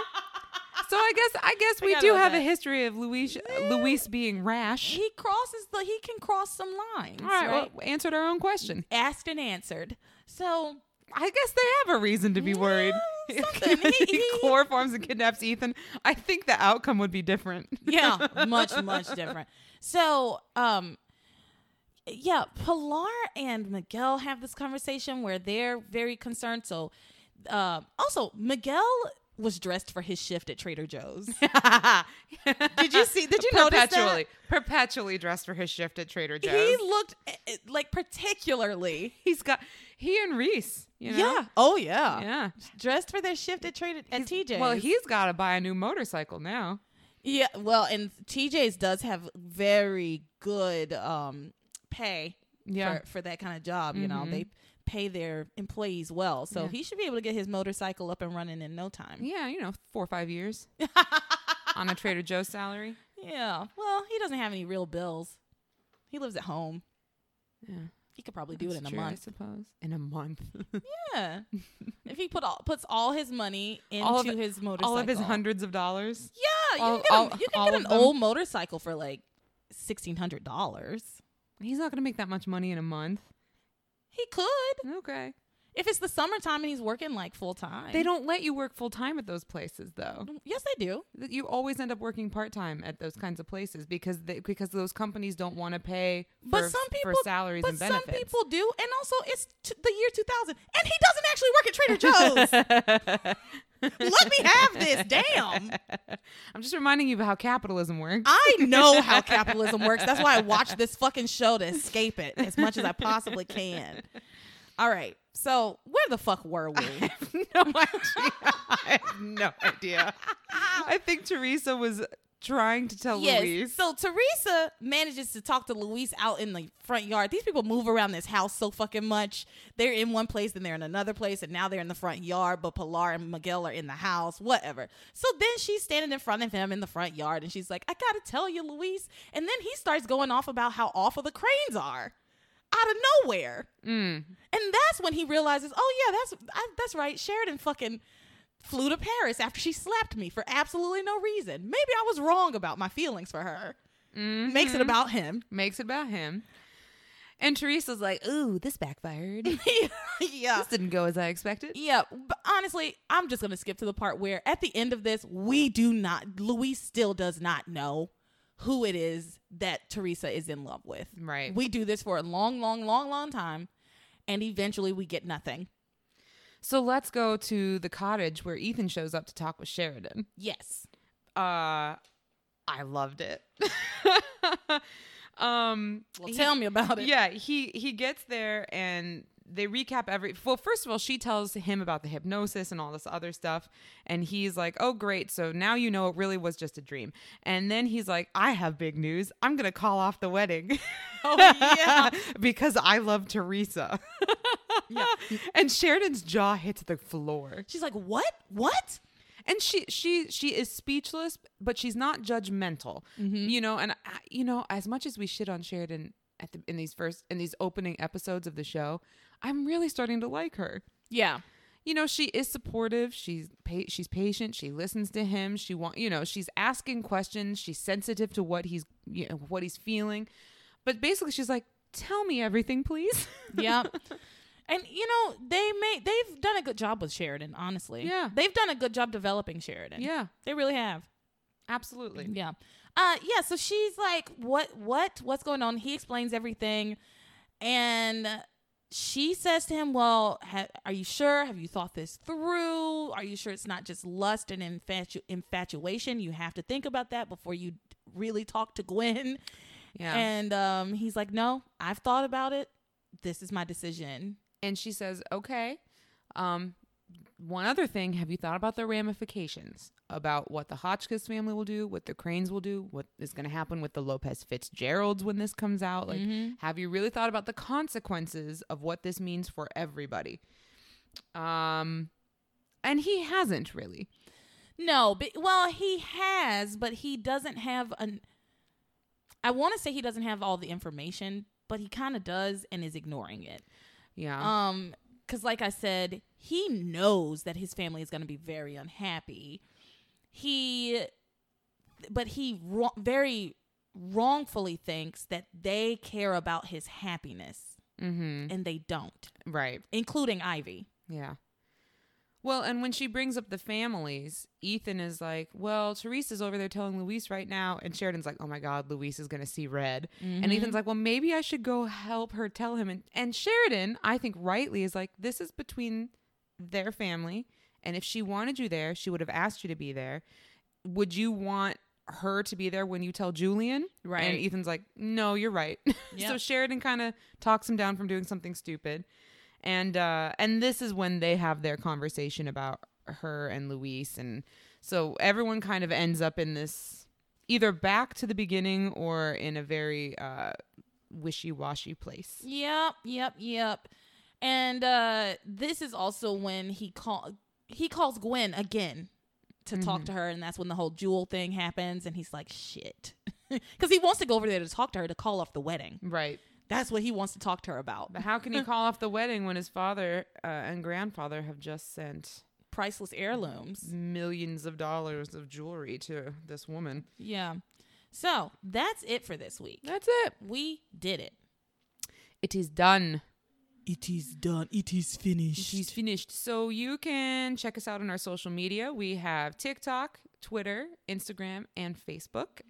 So I guess I guess we forgot do have a history of Luis Luis being rash. he crosses the he can cross some lines All right, right, well, answered our own question. asked and answered so I guess they have a reason to be worried. Yeah, he he- chloroforms and kidnaps Ethan. I think the outcome would be different. yeah much much different so um yeah pilar and miguel have this conversation where they're very concerned so uh, also miguel was dressed for his shift at trader joe's did you see did you notice that perpetually, perpetually dressed for his shift at Trader Joe's. he looked eh, eh, like particularly He's got he and Reese. You know? yeah oh yeah yeah. dressed for their shift at trader at He's- tj's Well, he's got to buy a new motorcycle now. Yeah, well, and TJ's does have very good um pay Yeah. for, for that kind of job. You know, they mm-hmm. pay their employees well, so Yeah. he should be able to get his motorcycle up and running in no time. Yeah, you know, four or five years on a Trader Joe's salary. Yeah, well, he doesn't have any real bills. He lives at home. Yeah, He could probably do it that's in a month, I suppose. In a month, Yeah, if he put all puts all his money into All of- his motorcycle, all of his hundreds of dollars. Yeah, you can get, a- you can get an them? old motorcycle for like sixteen hundred dollars. He's not going to make that much money in a month. He could. Okay. If it's the summertime and he's working like full time. They don't let you work full time at those places, though. Mm, yes, they do. You always end up working part time at those kinds of places because they, because those companies don't want to pay for, But some people for salaries but and benefits. some people do, and also it's t- the year 2000, and he doesn't actually work at Trader Joe's. Let me have this. Damn. I'm just reminding you of how capitalism works. I know how capitalism works. That's why I watch this fucking show to escape it as much as I possibly can. All right. So where the fuck were we? no idea. I have no idea. I think Theresa was trying to tell yes. Luis. So Theresa manages to talk to Luis out in the front yard. These people move around this house so fucking much. They're in one place, then they're in another place, and now they're in the front yard. But Pilar and Miguel are in the house. Whatever. So then she's standing in front of him in the front yard, and she's like, "I gotta tell you, Luis." And then he starts going off about how awful the cranes are. Out of nowhere, Mm. and that's when he realizes, oh yeah, that's I, that's right. Sheridan fucking flew to Paris after she slapped me for absolutely no reason. Maybe I was wrong about my feelings for her. Mhm. Makes it about him. Makes it about him. And Theresa's like, ooh, this backfired. yeah. this didn't go as I expected. Yeah, but honestly, I'm just gonna skip to the part where at the end of this, we do not. Luis still does not know who it is that Theresa is in love with. Right. We do this for a long, long, long, long time, and eventually we get nothing. So let's go to the cottage where Ethan shows up to talk with Sheridan. Yes. Uh I loved it. um, Well, he- tell me about it. yeah, he he gets there and they recap every. Well, first of all, she tells him about the hypnosis and all this other stuff, and he's like, "Oh, great! So now you know it really was just a dream." And then he's like, "I have big news. I'm gonna call off the wedding." Oh, yeah. because I love Theresa. Yeah. and Sheridan's jaw hits the floor. She's like, what? What? and she she she is speechless but she's not judgmental mm-hmm. you know and I, you know as much as we shit on sheridan at the in these first in these opening episodes of the show i'm really starting to like her Yeah. you know she is supportive she's pa- she's patient she listens to him she want you know she's asking questions she's sensitive to what he's you know what he's feeling but basically she's like tell me everything please Yeah. And you know they made they've done a good job with Sheridan. Honestly, Yeah. they've done a good job developing Sheridan. yeah they really have. absolutely Yeah. Uh yeah, so she's like, "What what what's going on?" He explains everything and she says to him, "Well, ha- are you sure? Have you thought this through? Are you sure it's not just lust and infatu- infatuation? You have to think about that before you really talk to Gwen." yeah And um he's like, "No, I've thought about it. This is my decision." and she says, "Okay, um, one other thing. Have you thought about the ramifications about what the Hotchkiss family will do, what the Cranes will do, what is going to happen with the Lopez Fitzgeralds when this comes out? Like, have you really thought about the consequences of what this means for everybody?" Um, and he hasn't really. No, but well, he has, but he doesn't have an. I want to say he doesn't have all the information, but he kind of does and is ignoring it. Yeah. Um, because like I said, he knows that his family is going to be very unhappy. He, but he very wrongfully thinks that they care about his happiness, mm-hmm. and they don't, Right. including Ivy. Yeah. Well, and when she brings up the families, Ethan is like, "Well, Theresa's over there telling Luis right now," and Sheridan's like, "Oh my God, Luis is gonna see red," and mm-hmm. Ethan's like, "Well, maybe I should go help her tell him." And and Sheridan, I think rightly, is like, "This is between their family, and if she wanted you there, she would have asked you to be there. Would you want?" her to be there when you tell Julian Right. and Ethan's like no you're right so Sheridan kind of talks him down from doing something stupid and uh and this is when they have their conversation about her and Luis and so everyone kind of ends up in this either back to the beginning or in a very uh wishy-washy place. Yep, yep, yep. And uh this is also when he call he calls Gwen again to talk to her, and that's when the whole jewel thing happens, and he's like, "Shit," because he wants to go over there to talk to her to call off the wedding. Right. That's what he wants to talk to her about. But how can he call off the wedding when his father uh, and grandfather have just sent Priceless heirlooms. millions of dollars of jewelry to this woman? Yeah. So that's it for this week. That's it. We did it. It is done. It is done. It is finished. She's finished. So you can check us out on our social media. We have TikTok, Twitter, Instagram, and Facebook.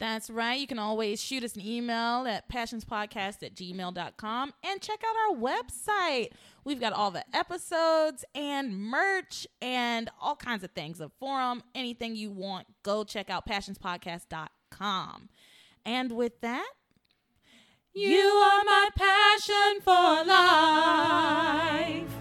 That's right. You can always shoot us an email at passionspodcast at gmail.com and check out our website. We've got all the episodes and merch and all kinds of things, a forum, anything you want. Go check out passionspodcast.com. And with that, you are my passion for life.